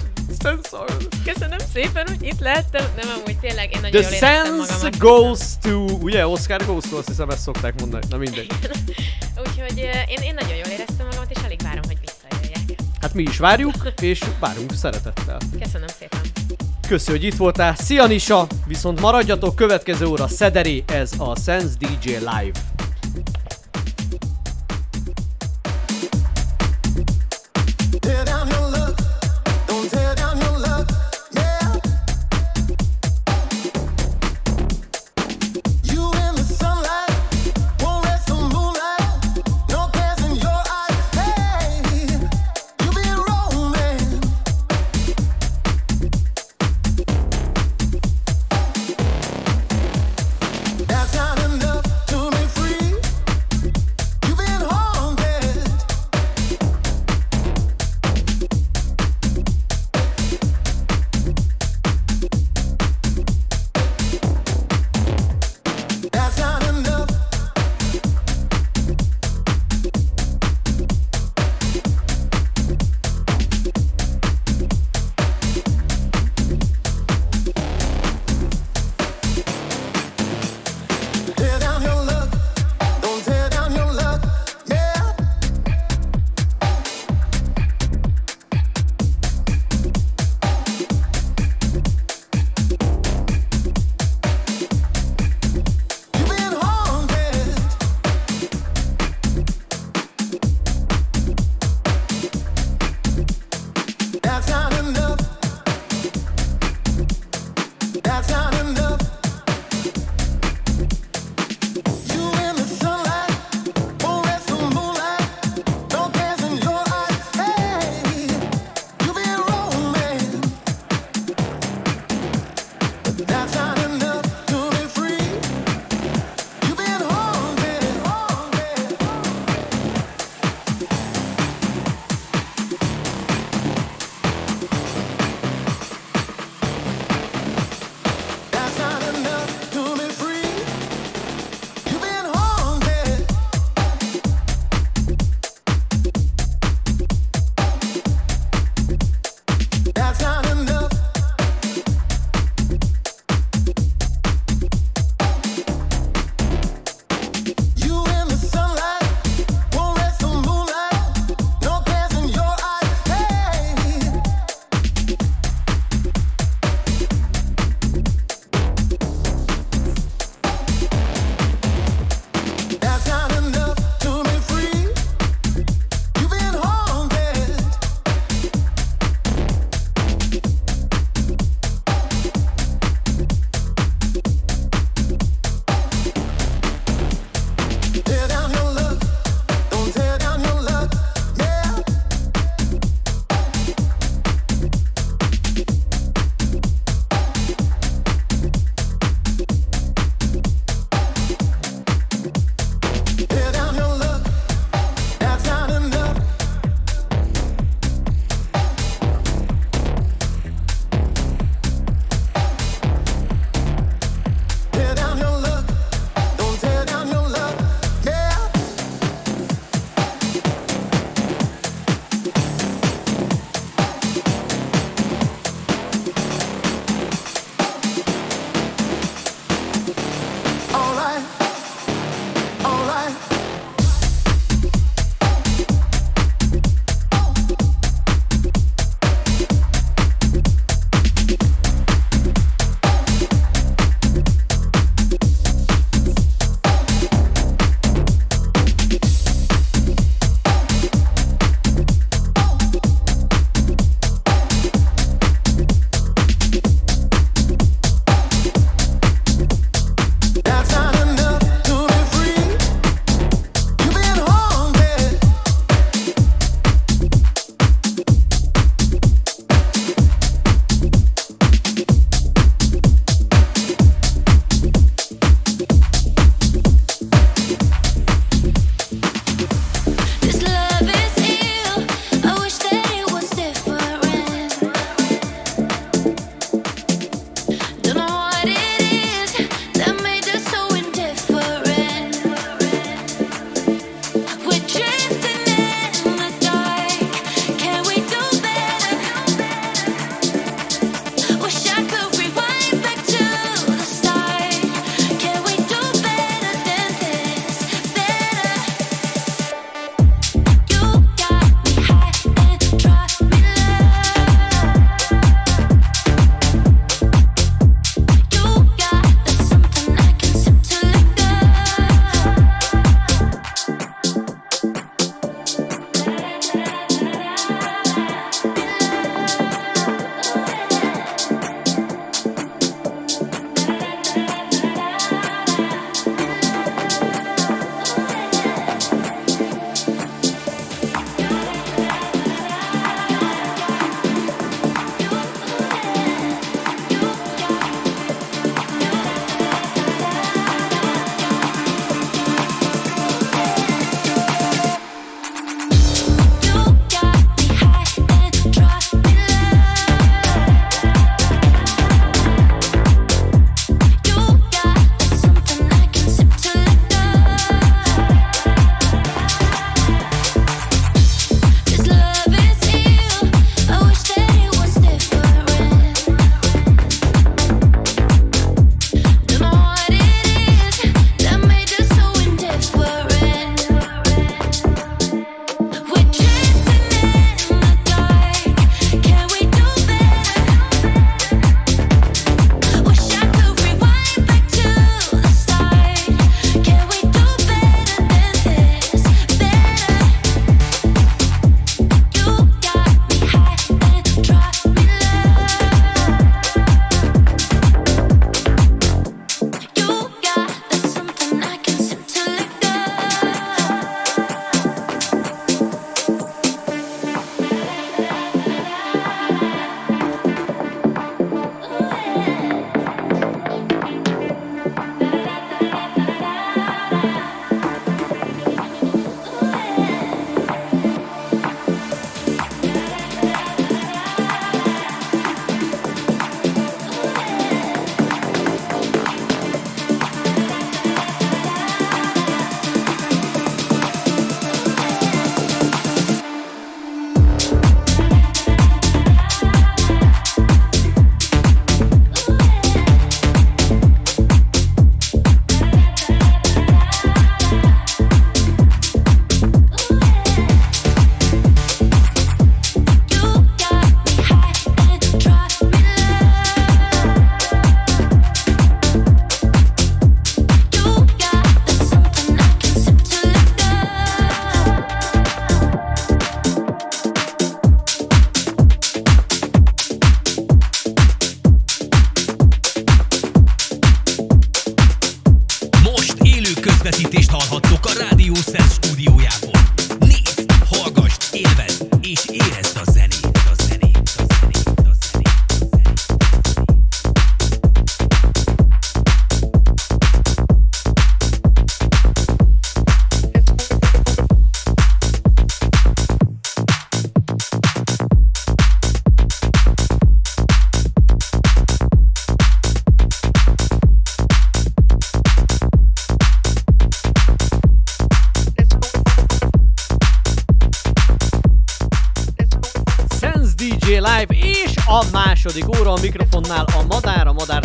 [SPEAKER 3] Sensor.
[SPEAKER 4] Köszönöm szépen, hogy itt lehettem. Nem, amúgy tényleg én nagyon
[SPEAKER 3] The
[SPEAKER 4] jól
[SPEAKER 3] sense
[SPEAKER 4] magamat.
[SPEAKER 3] goes to... Ugye, Oscar goes to, azt hiszem ezt szokták mondani. Na mindegy.
[SPEAKER 4] Úgyhogy eh, én, én nagyon jól éreztem magamat, és alig várom, hogy visszajöjjek.
[SPEAKER 3] Hát mi is várjuk, és várunk szeretettel.
[SPEAKER 4] Köszönöm szépen.
[SPEAKER 3] Köszi, hogy itt voltál. Szia Nisa! Viszont maradjatok, következő óra Szederi, ez a Sense DJ Live.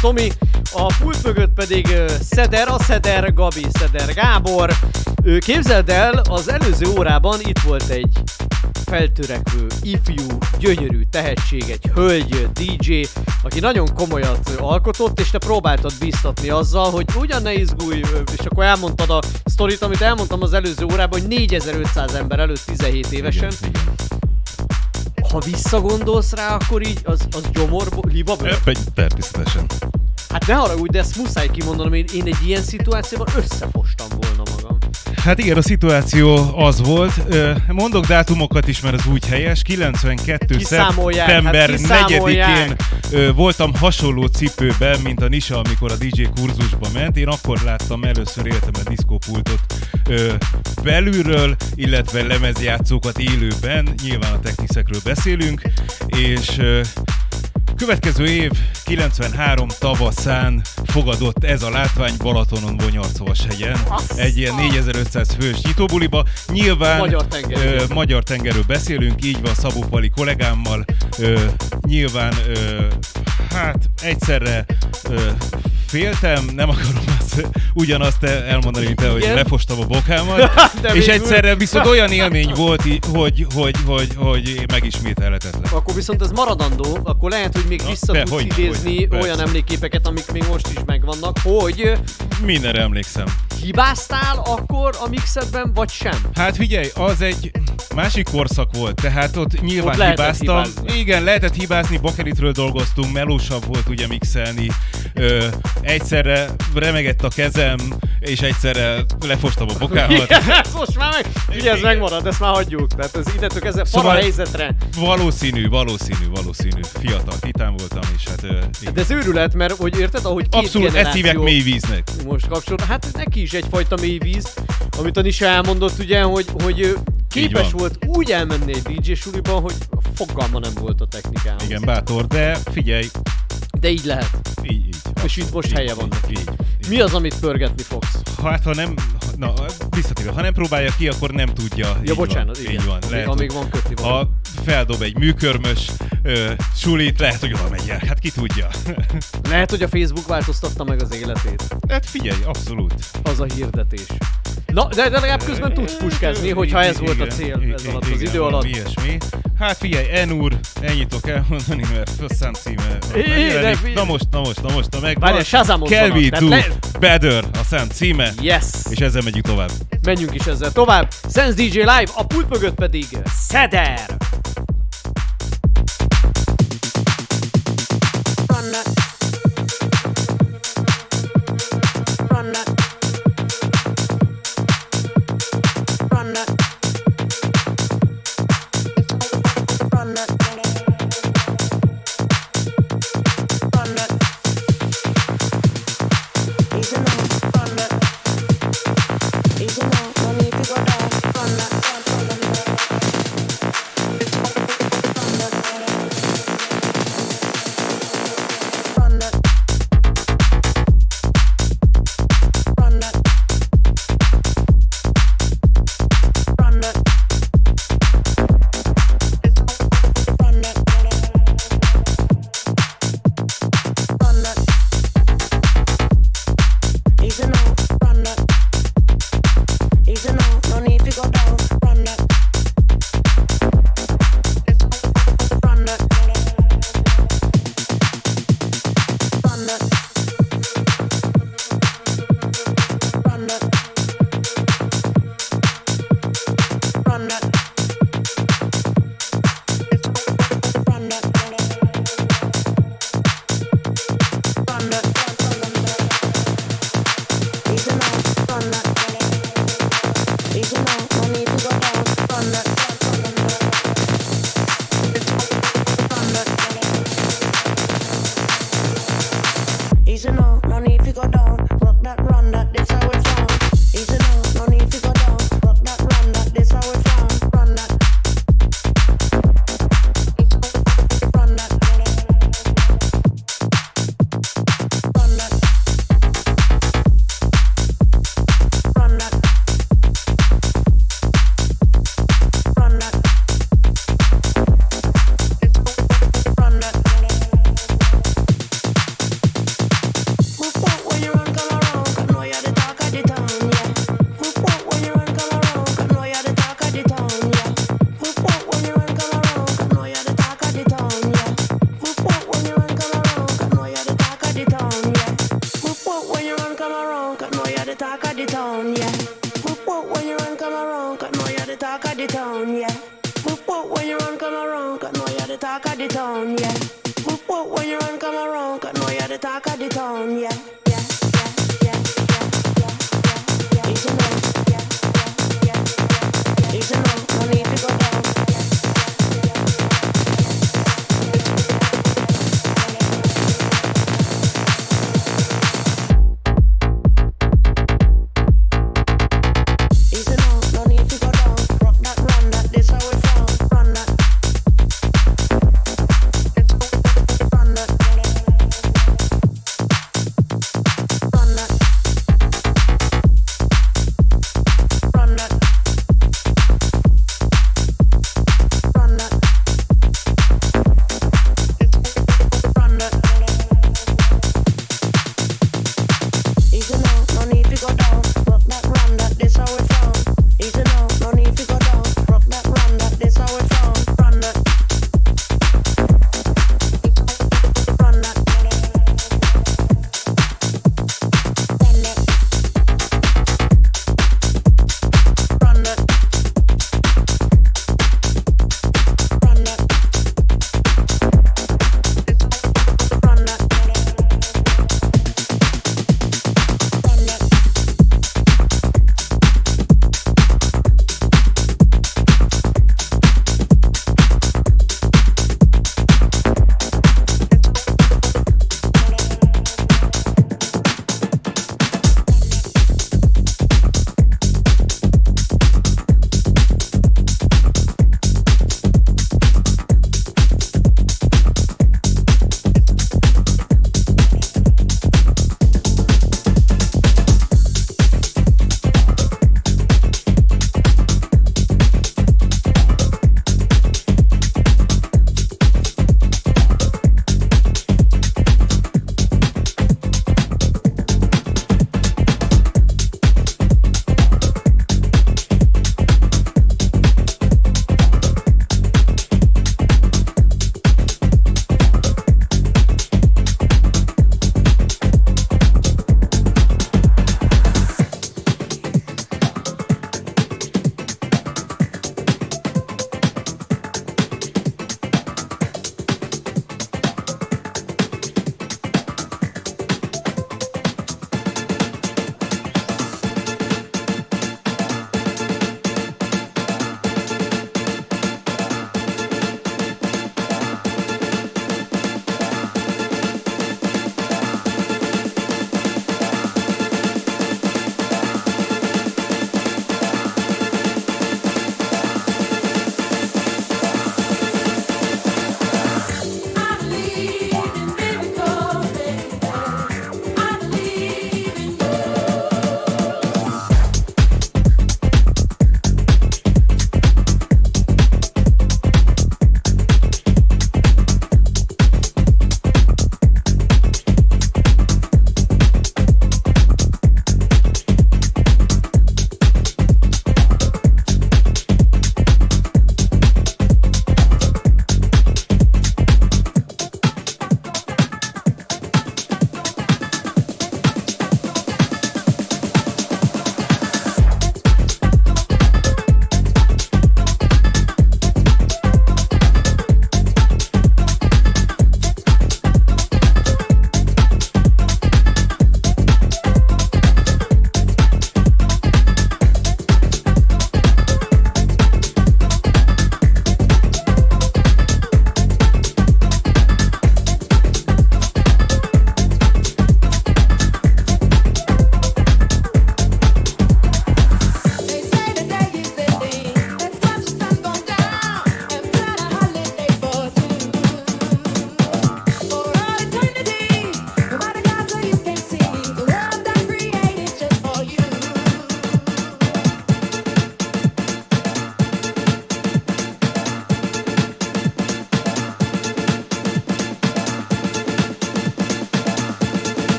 [SPEAKER 3] Tomi, a pult mögött pedig Szeder, a Szeder Gabi, Szeder Gábor. Ő képzeld el, az előző órában itt volt egy feltörekvő, ifjú, gyönyörű tehetség, egy hölgy DJ, aki nagyon komolyat alkotott, és te próbáltad bíztatni azzal, hogy ugyan ne izgulj, és akkor elmondtad a sztorit, amit elmondtam az előző órában, hogy 4500 ember előtt 17 évesen. Ha visszagondolsz rá, akkor így az, az?
[SPEAKER 7] Öp, egy, természetesen.
[SPEAKER 3] Hát ne haragudj, de ezt muszáj kimondanom, én, én egy ilyen szituációban összefostam volna magam.
[SPEAKER 7] Hát igen, a szituáció az volt. Mondok dátumokat is, mert az úgy helyes. 92.
[SPEAKER 3] Kiszámolják,
[SPEAKER 7] szeptember
[SPEAKER 3] hát kiszámolják.
[SPEAKER 7] 4-én ö, voltam hasonló cipőben, mint a Nisa, amikor a DJ kurzusba ment. Én akkor láttam először életemben diszkópultot belülről, illetve lemezjátszókat élőben. Nyilván a techniszekről beszélünk, és Következő év 93 tavaszán fogadott ez a látvány Balatonon Bonyarcovas-hegyen. Egy ilyen 4500 fős nyitóbuliba. Nyilván
[SPEAKER 3] Magyar tengerről.
[SPEAKER 7] Ö, magyar tengerről beszélünk, így van Szabó Pali kollégámmal. Ö, nyilván ö, hát egyszerre ö, féltem, nem akarom azt, ugyanazt el- elmondani, mint te, hogy
[SPEAKER 3] Igen.
[SPEAKER 7] lefostam a bokámat.
[SPEAKER 3] De
[SPEAKER 7] és egyszerre viszont olyan élmény volt, hogy, hogy, hogy, hogy megismételhetetlen.
[SPEAKER 3] Akkor viszont ez maradandó, akkor lehet, hogy még
[SPEAKER 7] Na,
[SPEAKER 3] vissza
[SPEAKER 7] be-
[SPEAKER 3] tudsz
[SPEAKER 7] hogyne,
[SPEAKER 3] idézni
[SPEAKER 7] persze.
[SPEAKER 3] olyan emlékképeket, amik még most is megvannak, hogy
[SPEAKER 7] Mindenre emlékszem.
[SPEAKER 3] hibáztál akkor a mixedben, vagy sem?
[SPEAKER 7] Hát figyelj, az egy másik korszak volt, tehát ott nyilván
[SPEAKER 3] Ott
[SPEAKER 7] hibáztam.
[SPEAKER 3] hibázni.
[SPEAKER 7] Igen, lehetett hibázni, bakeritről dolgoztunk, melósabb volt ugye mixelni. Ö, egyszerre remegett a kezem, és egyszerre lefostam a bokámat.
[SPEAKER 3] Ez most már meg, ugye ez megmarad, ezt már hagyjuk. Tehát ez idetől kezdve
[SPEAKER 7] Szóval-
[SPEAKER 3] szóval... helyzetre.
[SPEAKER 7] Valószínű, valószínű, valószínű. Fiatal titán voltam, és hát... Ö, igen.
[SPEAKER 3] De ez őrület, mert hogy érted, ahogy két
[SPEAKER 7] Abszolút, ezt hívják mély víznek.
[SPEAKER 3] most kapcsolat, hát neki is egyfajta mély víz, amit a Nisa elmondott ugye, hogy, hogy képes volt úgy elmenni egy DJ suliban, hogy fogalma nem volt a technikához.
[SPEAKER 7] Igen, bátor, de figyelj,
[SPEAKER 3] De így lehet.
[SPEAKER 7] így, így.
[SPEAKER 3] És itt most
[SPEAKER 7] Így,
[SPEAKER 3] helye van
[SPEAKER 7] így. Így, így.
[SPEAKER 3] Mi az, amit pörgetni fogsz?
[SPEAKER 7] Hát ha nem, na, visszatérve, ha nem próbálja ki, akkor nem tudja.
[SPEAKER 3] Ja,
[SPEAKER 7] így
[SPEAKER 3] bocsánat,
[SPEAKER 7] van,
[SPEAKER 3] igen.
[SPEAKER 7] Így van. Lehet,
[SPEAKER 3] amíg van kötni valami.
[SPEAKER 7] Ha feldob egy műkörmös ö, sulit, lehet, hogy oda megy el. Hát ki tudja.
[SPEAKER 3] Lehet, hogy a Facebook változtatta meg az életét.
[SPEAKER 7] hát figyelj, abszolút.
[SPEAKER 3] Az a hirdetés. Na, de, de legalább közben tudsz puskázni, hogyha ez volt a cél ez alatt az idő alatt.
[SPEAKER 7] Ilyesmi. Hát figyelj, N úr, ennyit tudok elmondani, mert a szám címe.
[SPEAKER 3] É,
[SPEAKER 7] na most, na most, na most, na meg.
[SPEAKER 3] Várjál, Shazamozzanak,
[SPEAKER 7] Kell we do
[SPEAKER 3] le-
[SPEAKER 7] better a szám címe.
[SPEAKER 3] Yes!
[SPEAKER 7] És ezzel megyünk tovább.
[SPEAKER 3] Menjünk is ezzel tovább. Sense DJ Live, a pult mögött pedig Szeder!
[SPEAKER 8] Run that. Run that.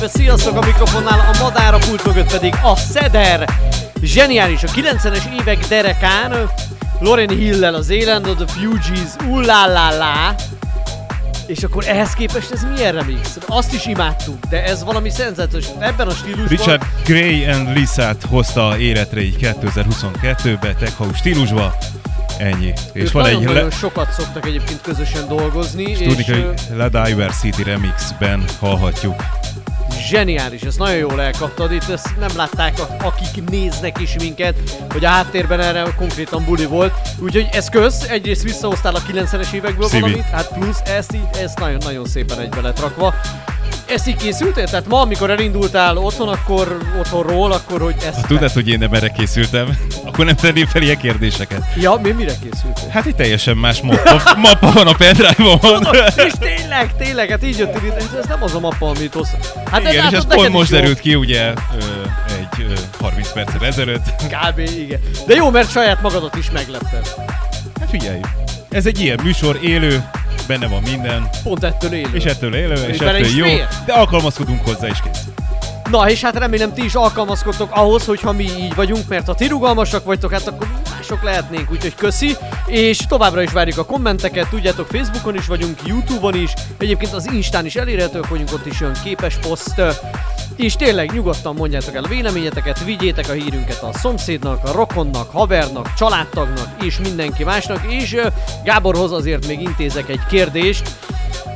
[SPEAKER 3] Live, sziasztok a mikrofonnál, a madár a pult mögött pedig a Szeder. Zseniális, a 90-es évek derekán, Lauren Hill-lel az élen, The Fugees, ullalala. És akkor ehhez képest ez milyen remix? Azt is imádtuk, de ez valami szenzációs. Ebben a stílusban...
[SPEAKER 7] Richard Gray and Lisa-t hozta életre így 2022-be, tech house stílusba. Ennyi. És
[SPEAKER 3] ők
[SPEAKER 7] van egy le-
[SPEAKER 3] sokat szoktak egyébként közösen dolgozni,
[SPEAKER 7] és
[SPEAKER 3] és,
[SPEAKER 7] tudni, hogy Le Diversity remixben hallhatjuk.
[SPEAKER 3] Zseniális, ezt nagyon jól elkaptad, itt ezt nem látták, akik néznek is minket, hogy a háttérben erre konkrétan buli volt, úgyhogy ez kösz, egyrészt visszahoztál a 90-es évekből
[SPEAKER 7] Szívi.
[SPEAKER 3] valamit, hát plusz ezt így, ezt nagyon-nagyon szépen egybe lett rakva. Ezt így készültél? Tehát ma, amikor elindultál otthon, akkor otthonról, akkor hogy ezt...
[SPEAKER 7] Ha tudod, hogy én nem erre készültem, akkor nem tenném fel ilyen kérdéseket.
[SPEAKER 3] Ja, mi mire készültél?
[SPEAKER 7] Hát itt teljesen más mappa, mappa van a pendrive-on.
[SPEAKER 3] és tényleg, tényleg, hát így ide, ez nem az a mappa, amit hoz. Hát
[SPEAKER 7] Igen, és ez pont most derült ki, ugye, ö, egy ö, 30 perccel ezelőtt.
[SPEAKER 3] Kb. igen. De jó, mert saját magadat is meglepted.
[SPEAKER 7] Hát figyelj, ez egy ilyen műsor, élő, benne van minden,
[SPEAKER 3] Pont ettől élő.
[SPEAKER 7] és ettől élő, és
[SPEAKER 3] bele
[SPEAKER 7] ettől jó,
[SPEAKER 3] fér.
[SPEAKER 7] de alkalmazkodunk hozzá is kész.
[SPEAKER 3] Na, és hát remélem ti is alkalmazkodtok ahhoz, hogyha mi így vagyunk, mert ha ti rugalmasak vagytok, hát akkor mások lehetnénk, úgyhogy köszi. És továbbra is várjuk a kommenteket, tudjátok, Facebookon is vagyunk, Youtube-on is, egyébként az Instán is elérhetők vagyunk, ott is jön képes poszt. És tényleg nyugodtan mondjátok el a véleményeteket, vigyétek a hírünket a szomszédnak, a rokonnak, havernak, családtagnak és mindenki másnak, és Gáborhoz azért még intézek egy kérdést,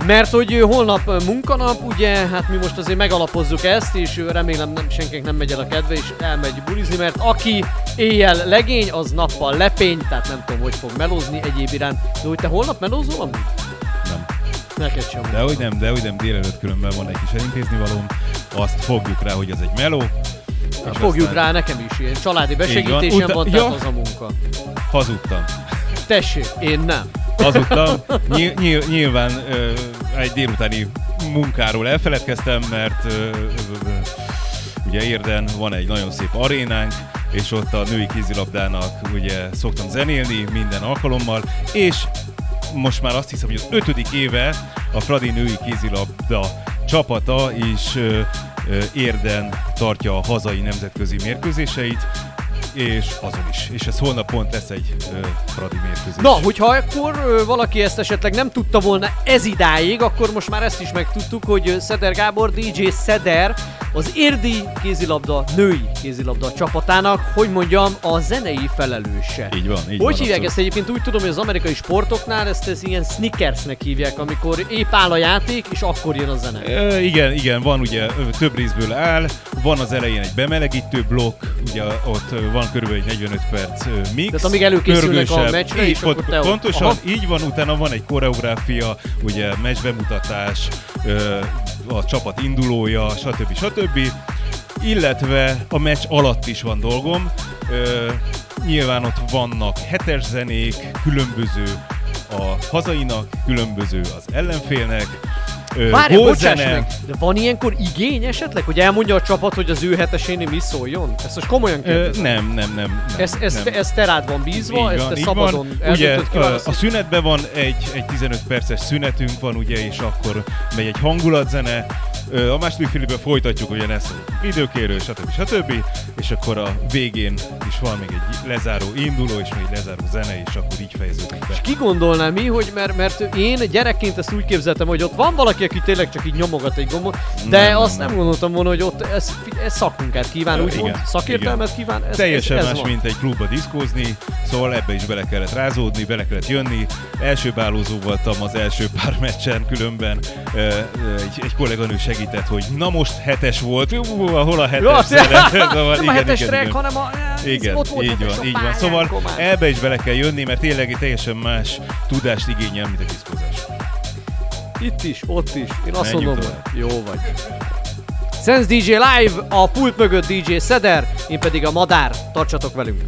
[SPEAKER 3] mert hogy holnap munkanap, ugye, hát mi most azért megalapozzuk ezt, és remélem nem, senkinek nem megy el a kedve, és elmegy bulizni, mert aki éjjel legény, az nappal lepény, tehát nem tudom, hogy fog melózni egyéb iránt. De hogy te holnap melózol amúgy?
[SPEAKER 7] Nem.
[SPEAKER 3] Neked sem.
[SPEAKER 7] De hogy nem, de hogy nem, délelőtt különben van egy kis elintézni valóm, azt fogjuk rá, hogy ez egy meló. És
[SPEAKER 3] Fogjuk
[SPEAKER 7] aztán
[SPEAKER 3] rá, nekem is ilyen családi besegítésem
[SPEAKER 7] Uta-
[SPEAKER 3] van,
[SPEAKER 7] ja.
[SPEAKER 3] tehát az a munka.
[SPEAKER 7] Hazudtam.
[SPEAKER 3] Tessék, én nem.
[SPEAKER 7] Hazudtam. Nyil, nyil, nyilván ö, egy délutáni munkáról elfeledkeztem, mert ugye Érden van egy nagyon szép arénánk, és ott a női kézilabdának ugye szoktam zenélni minden alkalommal, és most már azt hiszem, hogy az ötödik éve a Fradi női kézilabda csapata is Érden tartja a hazai nemzetközi mérkőzéseit, és azon is. És ez holnap pont lesz egy ö, Fradi mérkőzés.
[SPEAKER 3] Na, hogyha akkor ö, valaki ezt esetleg nem tudta volna ez idáig, akkor most már ezt is megtudtuk, hogy Szeder Gábor, DJ Szeder, az érdi kézilabda, női kézilabda csapatának, hogy mondjam, a zenei felelőse.
[SPEAKER 7] Így van, így
[SPEAKER 3] Hogy
[SPEAKER 7] van,
[SPEAKER 3] hívják ezt egyébként? Úgy tudom, hogy az amerikai sportoknál ezt, ezt ilyen sneakersnek hívják, amikor épp áll a játék, és akkor jön a zene.
[SPEAKER 7] Ö, igen, igen, van ugye több részből áll, van az elején egy bemelegítő blokk, ugye ott ö, van körülbelül egy 45 perc mix.
[SPEAKER 3] Tehát amíg előkészülnek a meccsre,
[SPEAKER 7] így,
[SPEAKER 3] és akkor
[SPEAKER 7] pont,
[SPEAKER 3] te ott-
[SPEAKER 7] Pontosan,
[SPEAKER 3] Aha.
[SPEAKER 7] így van, utána van egy koreográfia, ugye meccsbemutatás, a csapat indulója, stb. stb. Illetve a meccs alatt is van dolgom. Nyilván ott vannak hetes zenék, különböző a hazainak, különböző az ellenfélnek,
[SPEAKER 5] Várj, bocsáss meg, de van ilyenkor igény esetleg, hogy elmondja a csapat, hogy az ő hetesénél mi szóljon? Ezt most komolyan kérdezem.
[SPEAKER 7] nem, nem, nem. nem
[SPEAKER 5] Ez, ez,
[SPEAKER 7] nem.
[SPEAKER 5] ez te rád van bízva, ezt te szabadon
[SPEAKER 7] Ugye ö,
[SPEAKER 5] kiválasztod.
[SPEAKER 7] a szünetben van egy, egy 15 perces szünetünk van, ugye, és akkor megy egy hangulatzene, a második félben folytatjuk ugyanezt, hogy időkérő, stb. stb. És akkor a végén is van még egy lezáró induló, és még egy lezáró zene, és akkor így fejeződik be.
[SPEAKER 5] És ki gondolná mi, hogy mert, mert én gyerekként ezt úgy képzeltem, hogy ott van valaki, aki tényleg csak így nyomogat egy gombot, de
[SPEAKER 7] Nem,
[SPEAKER 5] azt nem,
[SPEAKER 7] nem.
[SPEAKER 5] gondoltam volna, hogy ott ez, ez szakmunkát kíván,
[SPEAKER 7] Ö,
[SPEAKER 5] úgymond,
[SPEAKER 7] igen,
[SPEAKER 5] szakértelmet
[SPEAKER 7] igen.
[SPEAKER 5] kíván. Ez,
[SPEAKER 7] Teljesen
[SPEAKER 5] ez, ez
[SPEAKER 7] más,
[SPEAKER 5] van.
[SPEAKER 7] mint egy klubba diszkózni, szóval ebbe is bele kellett rázódni, bele kellett jönni. Első bálózó voltam az első pár meccsen, különben egy, egy kolléganő segített, hogy na most hetes volt, Ú, hol a hetes
[SPEAKER 5] Ja,
[SPEAKER 7] zene? Szóval
[SPEAKER 5] nem a hetes track, hanem a...
[SPEAKER 7] igen,
[SPEAKER 5] ott volt
[SPEAKER 7] így van, így van. Szóval ebbe is bele kell jönni, mert tényleg teljesen más tudást igényel, mint a diszkózás.
[SPEAKER 5] Itt is, ott is. Én azt
[SPEAKER 7] Menjünk
[SPEAKER 5] mondom, hogy jó vagy. Sense DJ Live, a pult mögött DJ Szeder, én pedig a Madár. Tartsatok velünk!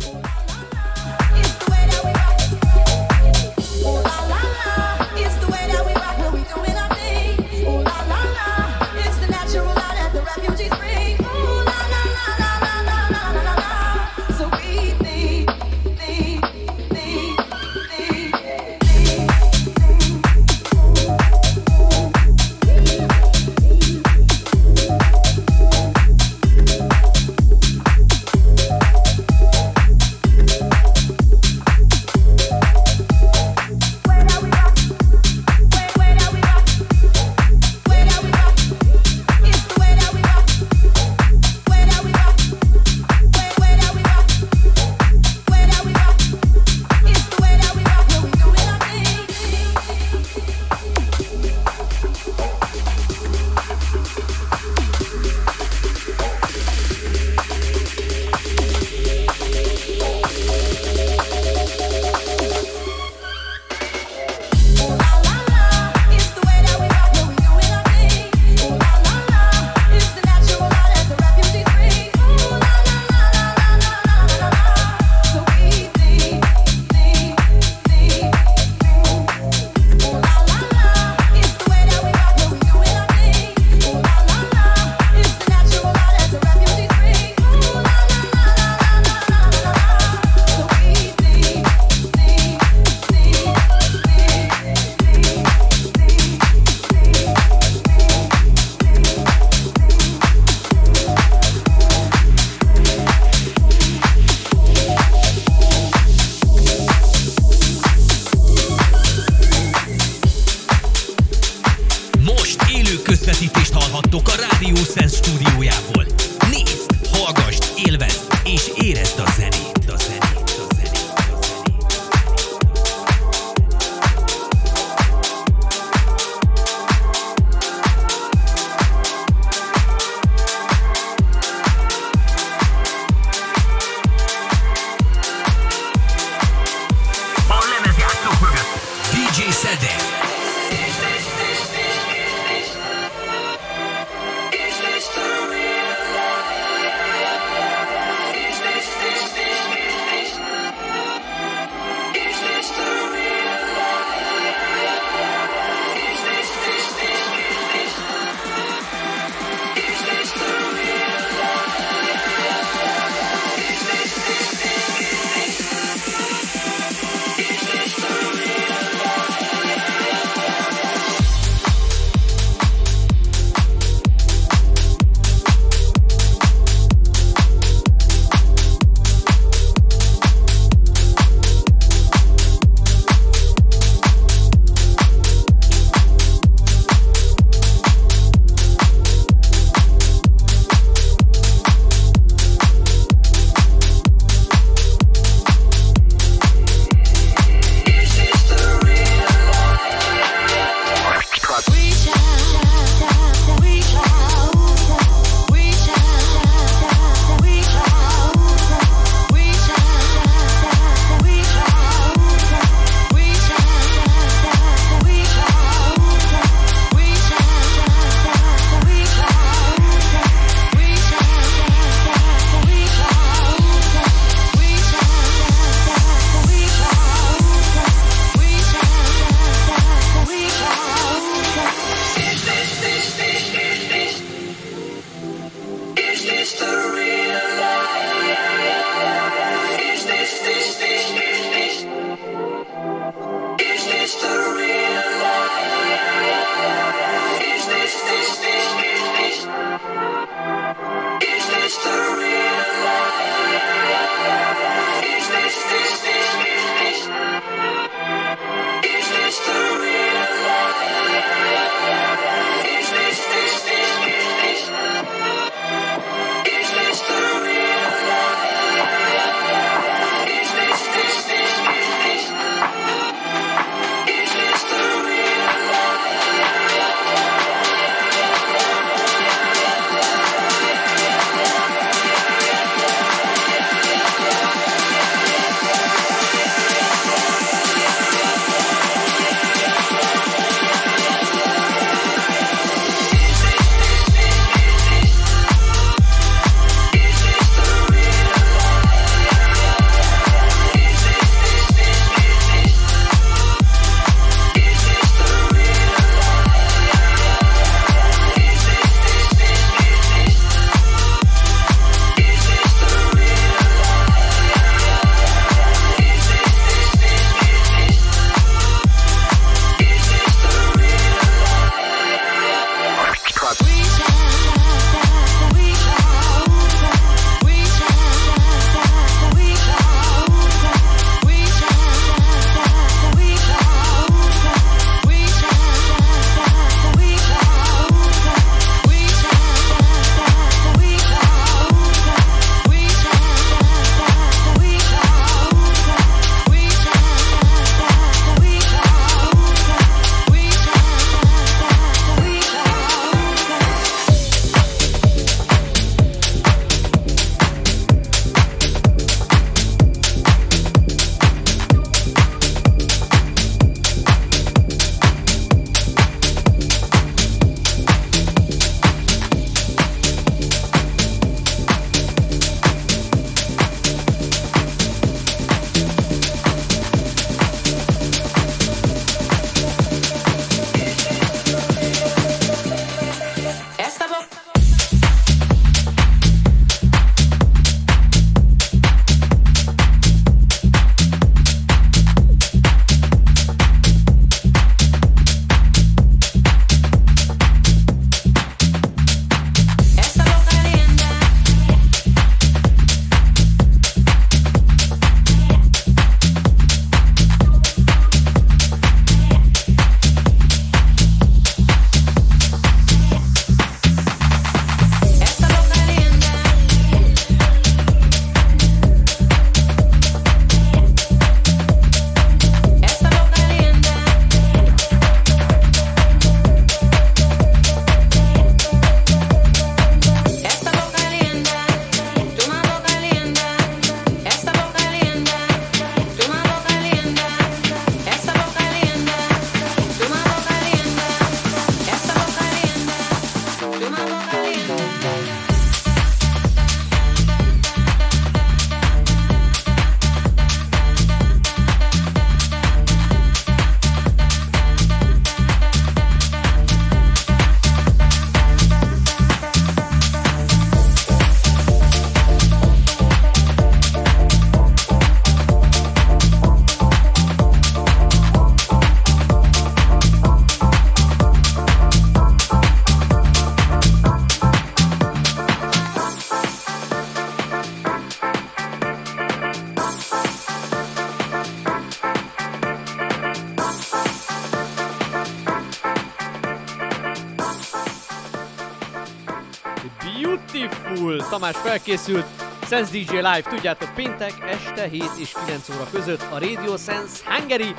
[SPEAKER 3] Felkészült. Sense DJ Live, tudjátok, péntek este 7 és 9 óra között a Radio Sense Hungary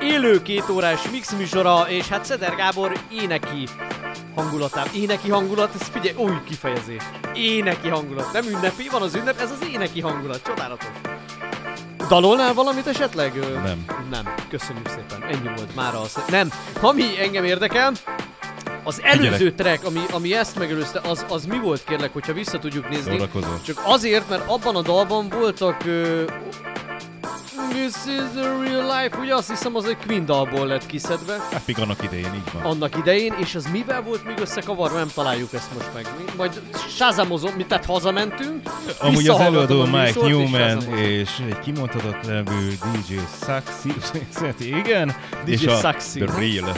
[SPEAKER 3] élő két órás mix műsora, és hát Szeder Gábor éneki hangulatában. Éneki hangulat, ez figyelj, új kifejezés. Éneki hangulat, nem ünnepi, van az ünnep, ez az éneki hangulat, csodálatos. Dalolnál valamit esetleg?
[SPEAKER 7] Nem.
[SPEAKER 3] Nem, köszönjük szépen, ennyi volt már az. Nem, ami engem érdekel, az előző
[SPEAKER 7] Figyelek.
[SPEAKER 3] track, ami, ami ezt megelőzte, az, az mi volt kérlek, hogyha vissza tudjuk nézni?
[SPEAKER 7] Szórakozó.
[SPEAKER 3] Csak azért, mert abban a dalban voltak... Ö, This is the real life, ugye azt hiszem az egy Queen dalból lett kiszedve
[SPEAKER 7] Hát még annak idején így van.
[SPEAKER 3] annak idején, és az mivel volt még összekavarva, nem találjuk ezt most meg. Mi- Majd sázamozom, mi tehát hazamentünk,
[SPEAKER 7] Amúgy az előadó Mike
[SPEAKER 3] és
[SPEAKER 7] Newman
[SPEAKER 3] sázamozom.
[SPEAKER 7] és egy kimondhatott nevű DJ Saxi, igen,
[SPEAKER 3] DJ
[SPEAKER 7] és a
[SPEAKER 3] Saxi.
[SPEAKER 7] The Real.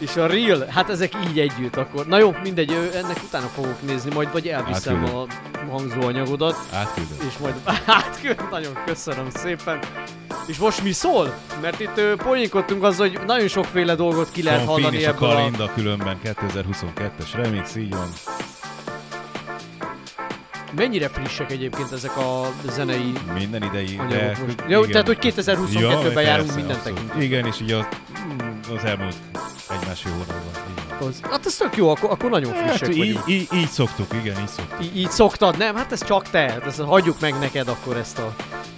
[SPEAKER 3] És a Real, hát ezek így együtt akkor. Na jó, mindegy, ennek utána fogok nézni, majd vagy elviszem a hangzóanyagodat,
[SPEAKER 7] Átküldöm.
[SPEAKER 3] és majd átküld, nagyon köszönöm szépen. És most mi szól? Mert itt ö, poénkodtunk azzal, hogy nagyon sokféle dolgot ki lehet
[SPEAKER 7] Finn
[SPEAKER 3] hallani
[SPEAKER 7] és a
[SPEAKER 3] ebből a...
[SPEAKER 7] Kalinda különben 2022-es remix, így van.
[SPEAKER 3] Mennyire frissek egyébként ezek a zenei
[SPEAKER 7] Minden idei.
[SPEAKER 3] most? Jó, tehát, hogy 2022-ben járunk minden tekintetben.
[SPEAKER 7] Igen, és így az, mm, az elmúlt így van.
[SPEAKER 3] Az, hát ez tök jó, akkor, akkor nagyon frissek
[SPEAKER 7] Hát, így,
[SPEAKER 3] vagyunk.
[SPEAKER 7] így, így, szoktuk, igen, így szoktuk.
[SPEAKER 3] Így, így szoktad, nem? Hát ez csak te. Hát ezt hagyjuk meg neked akkor ezt a,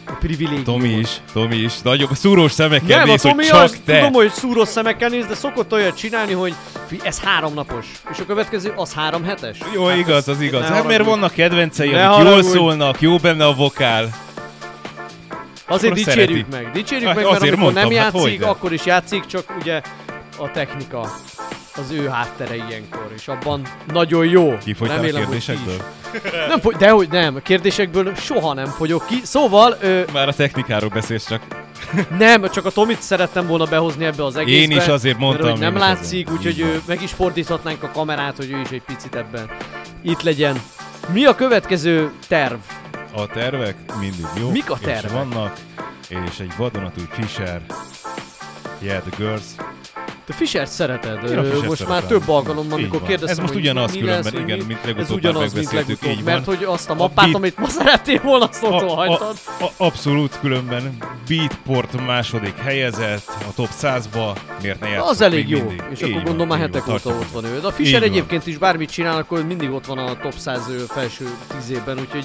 [SPEAKER 3] a privilégiumot.
[SPEAKER 7] Tomi is, Tomi is. Nagyobb szúrós szemekkel
[SPEAKER 3] Nem, a
[SPEAKER 7] néz, hogy
[SPEAKER 3] Tomi
[SPEAKER 7] csak
[SPEAKER 3] az,
[SPEAKER 7] te.
[SPEAKER 3] tudom, hogy szúrós szemekkel néz, de szokott olyat csinálni, hogy ez három napos, és a következő az három hetes.
[SPEAKER 7] Jó,
[SPEAKER 3] Hát
[SPEAKER 7] igaz,
[SPEAKER 3] ez-
[SPEAKER 7] az igaz. Hát mert vannak kedvencei, amik jól szólnak, jó benne a vokál.
[SPEAKER 3] Azért dicsérjük
[SPEAKER 7] szereti.
[SPEAKER 3] meg. Dicsérjük
[SPEAKER 7] Hát
[SPEAKER 3] meg, mert
[SPEAKER 7] azért
[SPEAKER 3] amikor nem
[SPEAKER 7] mondtam, hát
[SPEAKER 3] játszik,
[SPEAKER 7] hogyne.
[SPEAKER 3] akkor is játszik, csak ugye a technika az ő háttere ilyenkor, és abban nagyon jó.
[SPEAKER 7] Kifogytál a
[SPEAKER 3] Remélem, hogy ti
[SPEAKER 7] kérdésekből?
[SPEAKER 3] Nem fogy, dehogy nem, a kérdésekből soha nem fogyok ki. Szóval, ö,
[SPEAKER 7] Már a technikáról beszélsz csak.
[SPEAKER 3] nem, csak a Tomit szerettem volna behozni ebbe az egészbe.
[SPEAKER 7] Én is azért mondtam,
[SPEAKER 3] Mert, hogy nem látszik, úgyhogy ö, meg is fordíthatnánk a kamerát, hogy ő is egy picit ebben itt legyen. Mi a következő terv?
[SPEAKER 7] A tervek mindig jó.
[SPEAKER 3] Mik a
[SPEAKER 7] És
[SPEAKER 3] tervek?
[SPEAKER 7] vannak, és egy vadonatúj Fisher, Yeah, the Girls.
[SPEAKER 3] Fischer szereted.
[SPEAKER 7] Én a
[SPEAKER 3] Ö,
[SPEAKER 7] Fischert
[SPEAKER 3] most már
[SPEAKER 7] szeretem.
[SPEAKER 3] több alkalommal, amikor kérdeztem,
[SPEAKER 7] Ez most ugyanaz különben, igen,
[SPEAKER 3] mi-
[SPEAKER 7] mint
[SPEAKER 3] Ez
[SPEAKER 7] legutóbb
[SPEAKER 3] ugyanaz,
[SPEAKER 7] már
[SPEAKER 3] mint legutóbb, mert hogy azt a
[SPEAKER 7] A
[SPEAKER 3] mappát,
[SPEAKER 7] beat-
[SPEAKER 3] amit ma szerettél volna, azt otthon
[SPEAKER 7] A, a,
[SPEAKER 3] hagytad.
[SPEAKER 7] a, abszolút különben Beatport második helyezett a top 100-ba, miért ne játszunk
[SPEAKER 3] Az elég jó,
[SPEAKER 7] mindig?
[SPEAKER 3] és
[SPEAKER 7] Így
[SPEAKER 3] akkor gondolom már hetek óta ott van ő. De a Fischer egyébként is bármit csinál, akkor mindig ott van a top 100 ö, felső tízében, úgyhogy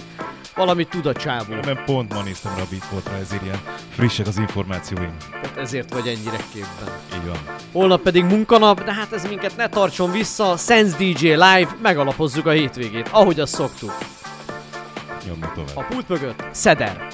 [SPEAKER 3] valamit tud a csávó.
[SPEAKER 7] Nem pont ma néztem rá a Beatportra, ezért ilyen frissek az információim.
[SPEAKER 3] Tehát ezért vagy ennyire képben.
[SPEAKER 7] Így van.
[SPEAKER 3] Holnap pedig munkanap, de hát ez minket ne tartson vissza. Sense DJ Live, megalapozzuk a hétvégét, ahogy azt szoktuk.
[SPEAKER 7] Nyomjuk tovább.
[SPEAKER 3] A pult mögött Szeder.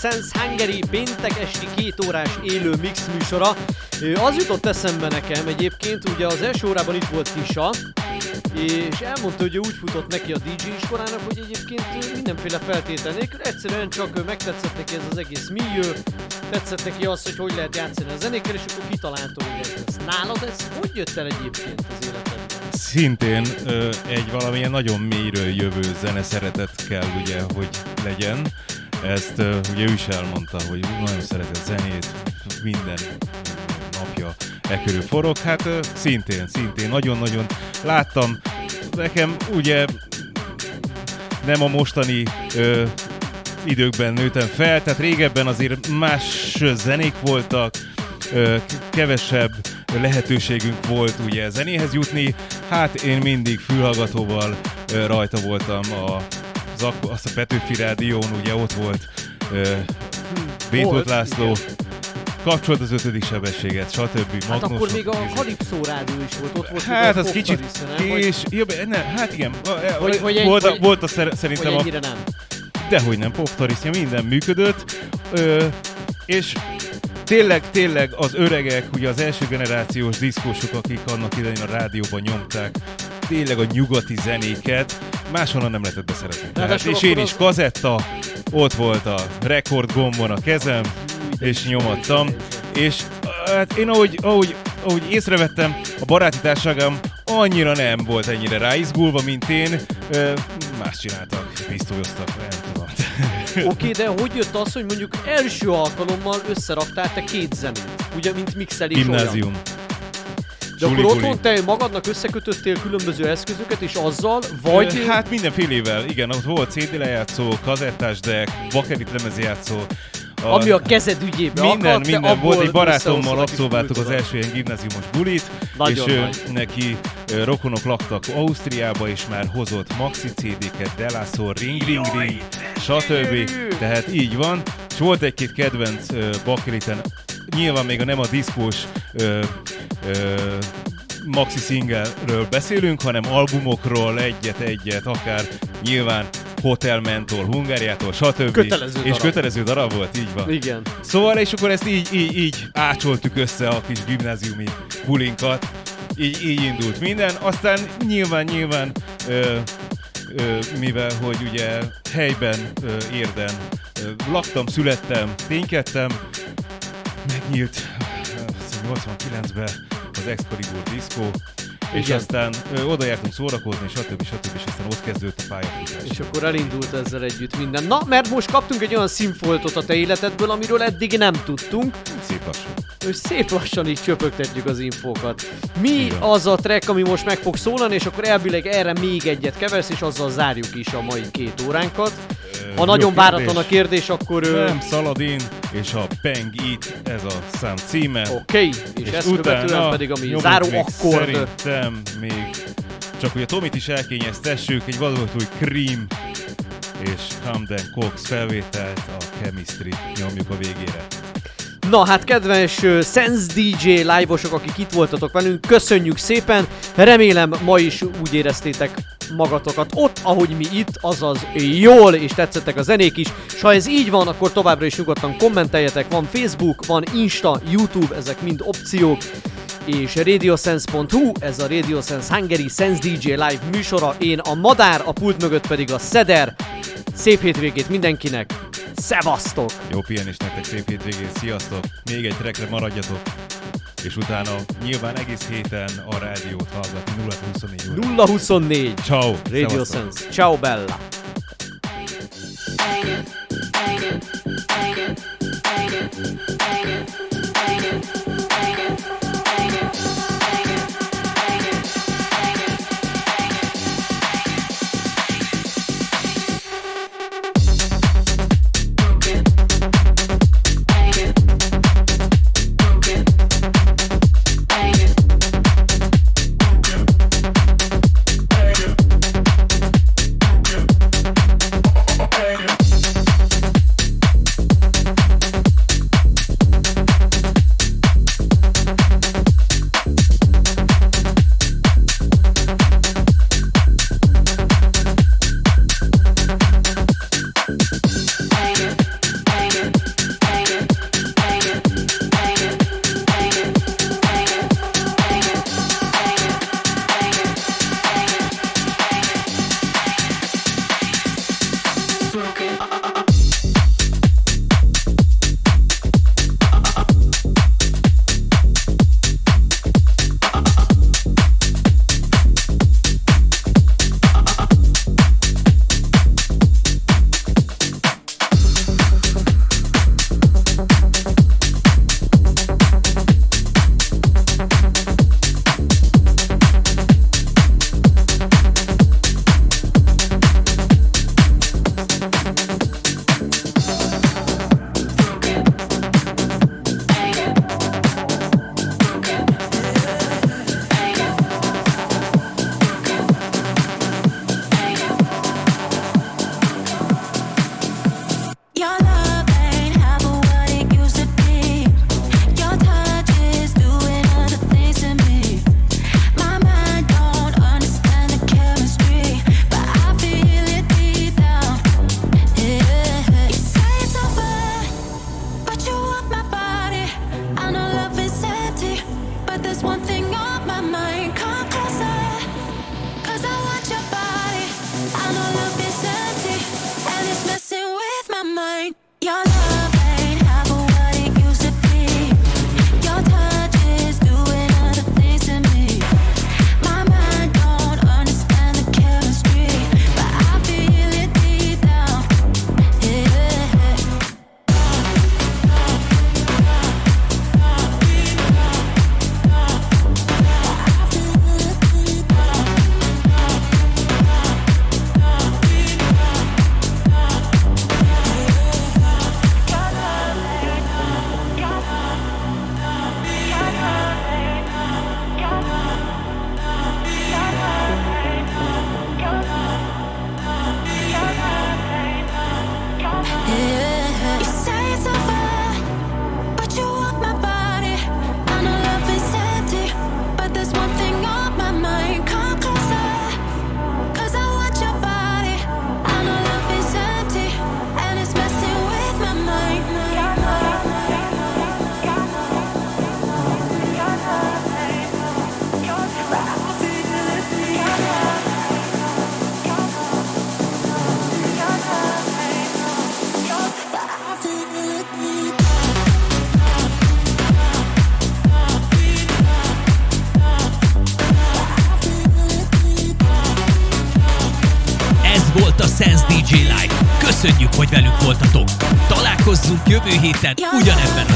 [SPEAKER 3] Sense Hungary péntek esti két órás élő mix műsora. Az jutott eszembe nekem egyébként, ugye az első órában itt volt Tisha, és elmondta, hogy ő úgy futott neki a DJ iskolának, hogy egyébként mindenféle feltétel nélkül egyszerűen csak megtetszett neki ez az egész millió, tetszett neki az, hogy hogy lehet játszani a zenékkel, és akkor kitalálta, hogy ez. Nálad ez hogy jött el egyébként az életedben?
[SPEAKER 7] Szintén ö, egy valamilyen nagyon mélyről jövő zene szeretet kell ugye, hogy legyen. Ezt ugye ő is elmondta, hogy nagyon szereti a zenét, minden napja e körül forog. Hát szintén, szintén, nagyon-nagyon láttam. Nekem ugye nem a mostani ö, időkben nőttem fel, tehát régebben azért más zenék voltak, ö, kevesebb lehetőségünk volt ugye zenéhez jutni, hát én mindig fülhallgatóval ö, rajta voltam a, az, azt a Petőfi Rádión, ugye ott volt ö, Bétót László, kapcsolt az ötödik sebességet, stb.
[SPEAKER 3] Hát akkor
[SPEAKER 7] Magnosok,
[SPEAKER 3] még a. Kalipszó rádió is volt, ott volt
[SPEAKER 7] Hát
[SPEAKER 3] a
[SPEAKER 7] az kicsit?
[SPEAKER 3] Vagy-
[SPEAKER 7] kés, jobb, ne, hát igen,
[SPEAKER 3] Hogy- hogy egy-
[SPEAKER 7] volt, a,
[SPEAKER 3] hogy-
[SPEAKER 7] volt a szer, szerintem
[SPEAKER 3] Vagy
[SPEAKER 7] a
[SPEAKER 3] nem.
[SPEAKER 7] dehogy nem, poptarisztja, minden működött, ö, és tényleg, tényleg az öregek, ugye az első generációs diszkósok, akik annak idején a rádióban nyomták, tényleg a nyugati zenéket, máshonnan nem lehetett beszerezni. Tehát, és én is
[SPEAKER 3] az-
[SPEAKER 7] kazetta, ott volt a rekord gombon a kezem, és nyomattam, és hát én ahogy, ahogy, ahogy észrevettem, a baráti társágom annyira nem volt ennyire ráizgulva, mint én, más csináltak, pisztolyoztak, nem tudom.
[SPEAKER 3] Oké, de hogy jött az, hogy mondjuk első alkalommal összeraktál te két zenét? Ugye, mint mixelés olyan. De akkor otthon te magadnak összekötöttél különböző eszközöket, és azzal, vagy...
[SPEAKER 7] Ö, Hát mindenfélével, igen, ott volt CD lejátszó, kazettás deck, bakerit lemezjátszó. A,
[SPEAKER 3] ami a kezed ügyébe
[SPEAKER 7] minden,
[SPEAKER 3] akadt, te
[SPEAKER 7] minden. Volt egy barátommal abszolváltuk az első ilyen gimnáziumos bulit,
[SPEAKER 3] Nagyon
[SPEAKER 7] és
[SPEAKER 3] nagy.
[SPEAKER 7] neki rokonok laktak Ausztriába, és már hozott maxi CD-ket, Delasso, Ring Ring Ring, stb. Tehát így van. És volt egy-két kedvenc ö, bakeriten, nyilván még a nem a diszkós ö, ö, maxi singelről beszélünk, hanem albumokról egyet-egyet, akár nyilván Hotel Mentor Hungáriától, stb.
[SPEAKER 3] Kötelező
[SPEAKER 7] És
[SPEAKER 3] darab.
[SPEAKER 7] kötelező darab volt, így van.
[SPEAKER 3] Igen.
[SPEAKER 7] Szóval, és akkor ezt így, így, így ácsoltuk össze a kis gimnáziumi bulinkat, így, így indult minden, aztán nyilván, nyilván, ö, ö, mivel hogy ugye helyben, ö, érden ö, laktam, születtem, ténykedtem, hiszem 89-ben az Excalibur Disco, és
[SPEAKER 3] Igen.
[SPEAKER 7] aztán ö, oda jártunk szórakozni, stb. stb. és aztán ott kezdődött a pályafutás.
[SPEAKER 3] És akkor elindult ezzel együtt minden. Na, mert most kaptunk egy olyan színfoltot a te életedből, amiről eddig nem tudtunk,
[SPEAKER 7] Szép lassan.
[SPEAKER 3] és szép lassan így csöpögtetjük az infókat. Mi
[SPEAKER 7] Igen.
[SPEAKER 3] az a track, ami most meg fog szólalni, és akkor elvileg erre még egyet keversz, és azzal zárjuk is a mai két óránkat. Ha nagyon váratlan a kérdés, akkor...
[SPEAKER 7] Nem, Szaladin és a Bang It, ez a szám címe.
[SPEAKER 3] Oké, és, ezt követően pedig, ami
[SPEAKER 7] nyomok
[SPEAKER 3] záró
[SPEAKER 7] még
[SPEAKER 3] akkord.
[SPEAKER 7] Szerintem még csak hogy a Tomit is elkényeztessük, egy valahogy új Cream és Hamden Cox felvételt a Chemistry nyomjuk a végére.
[SPEAKER 3] Na hát kedves uh, Sense DJ live-osok, akik itt voltatok velünk, köszönjük szépen, remélem ma is úgy éreztétek magatokat ott, ahogy mi itt, azaz jól, és tetszettek a zenék is, és ha ez így van, akkor továbbra is nyugodtan kommenteljetek, van Facebook, van Insta, YouTube, ezek mind opciók, és radiosense.hu, ez a Radio Sense Hungary Sense DJ Live műsora, én a Madár, a pult mögött pedig a Szeder, szép hétvégét mindenkinek, szevasztok!
[SPEAKER 7] Jó pihenés nektek, szép hétvégét, sziasztok! Még egy trekre maradjatok, és utána nyilván egész héten a rádiót hallgatni 024 óra.
[SPEAKER 3] 024
[SPEAKER 7] Ciao!
[SPEAKER 3] Radio
[SPEAKER 7] szevasztok.
[SPEAKER 3] Sense. Ciao Bella!
[SPEAKER 6] Bang it.
[SPEAKER 9] Jövő héten ugyanebben. Sziasztok!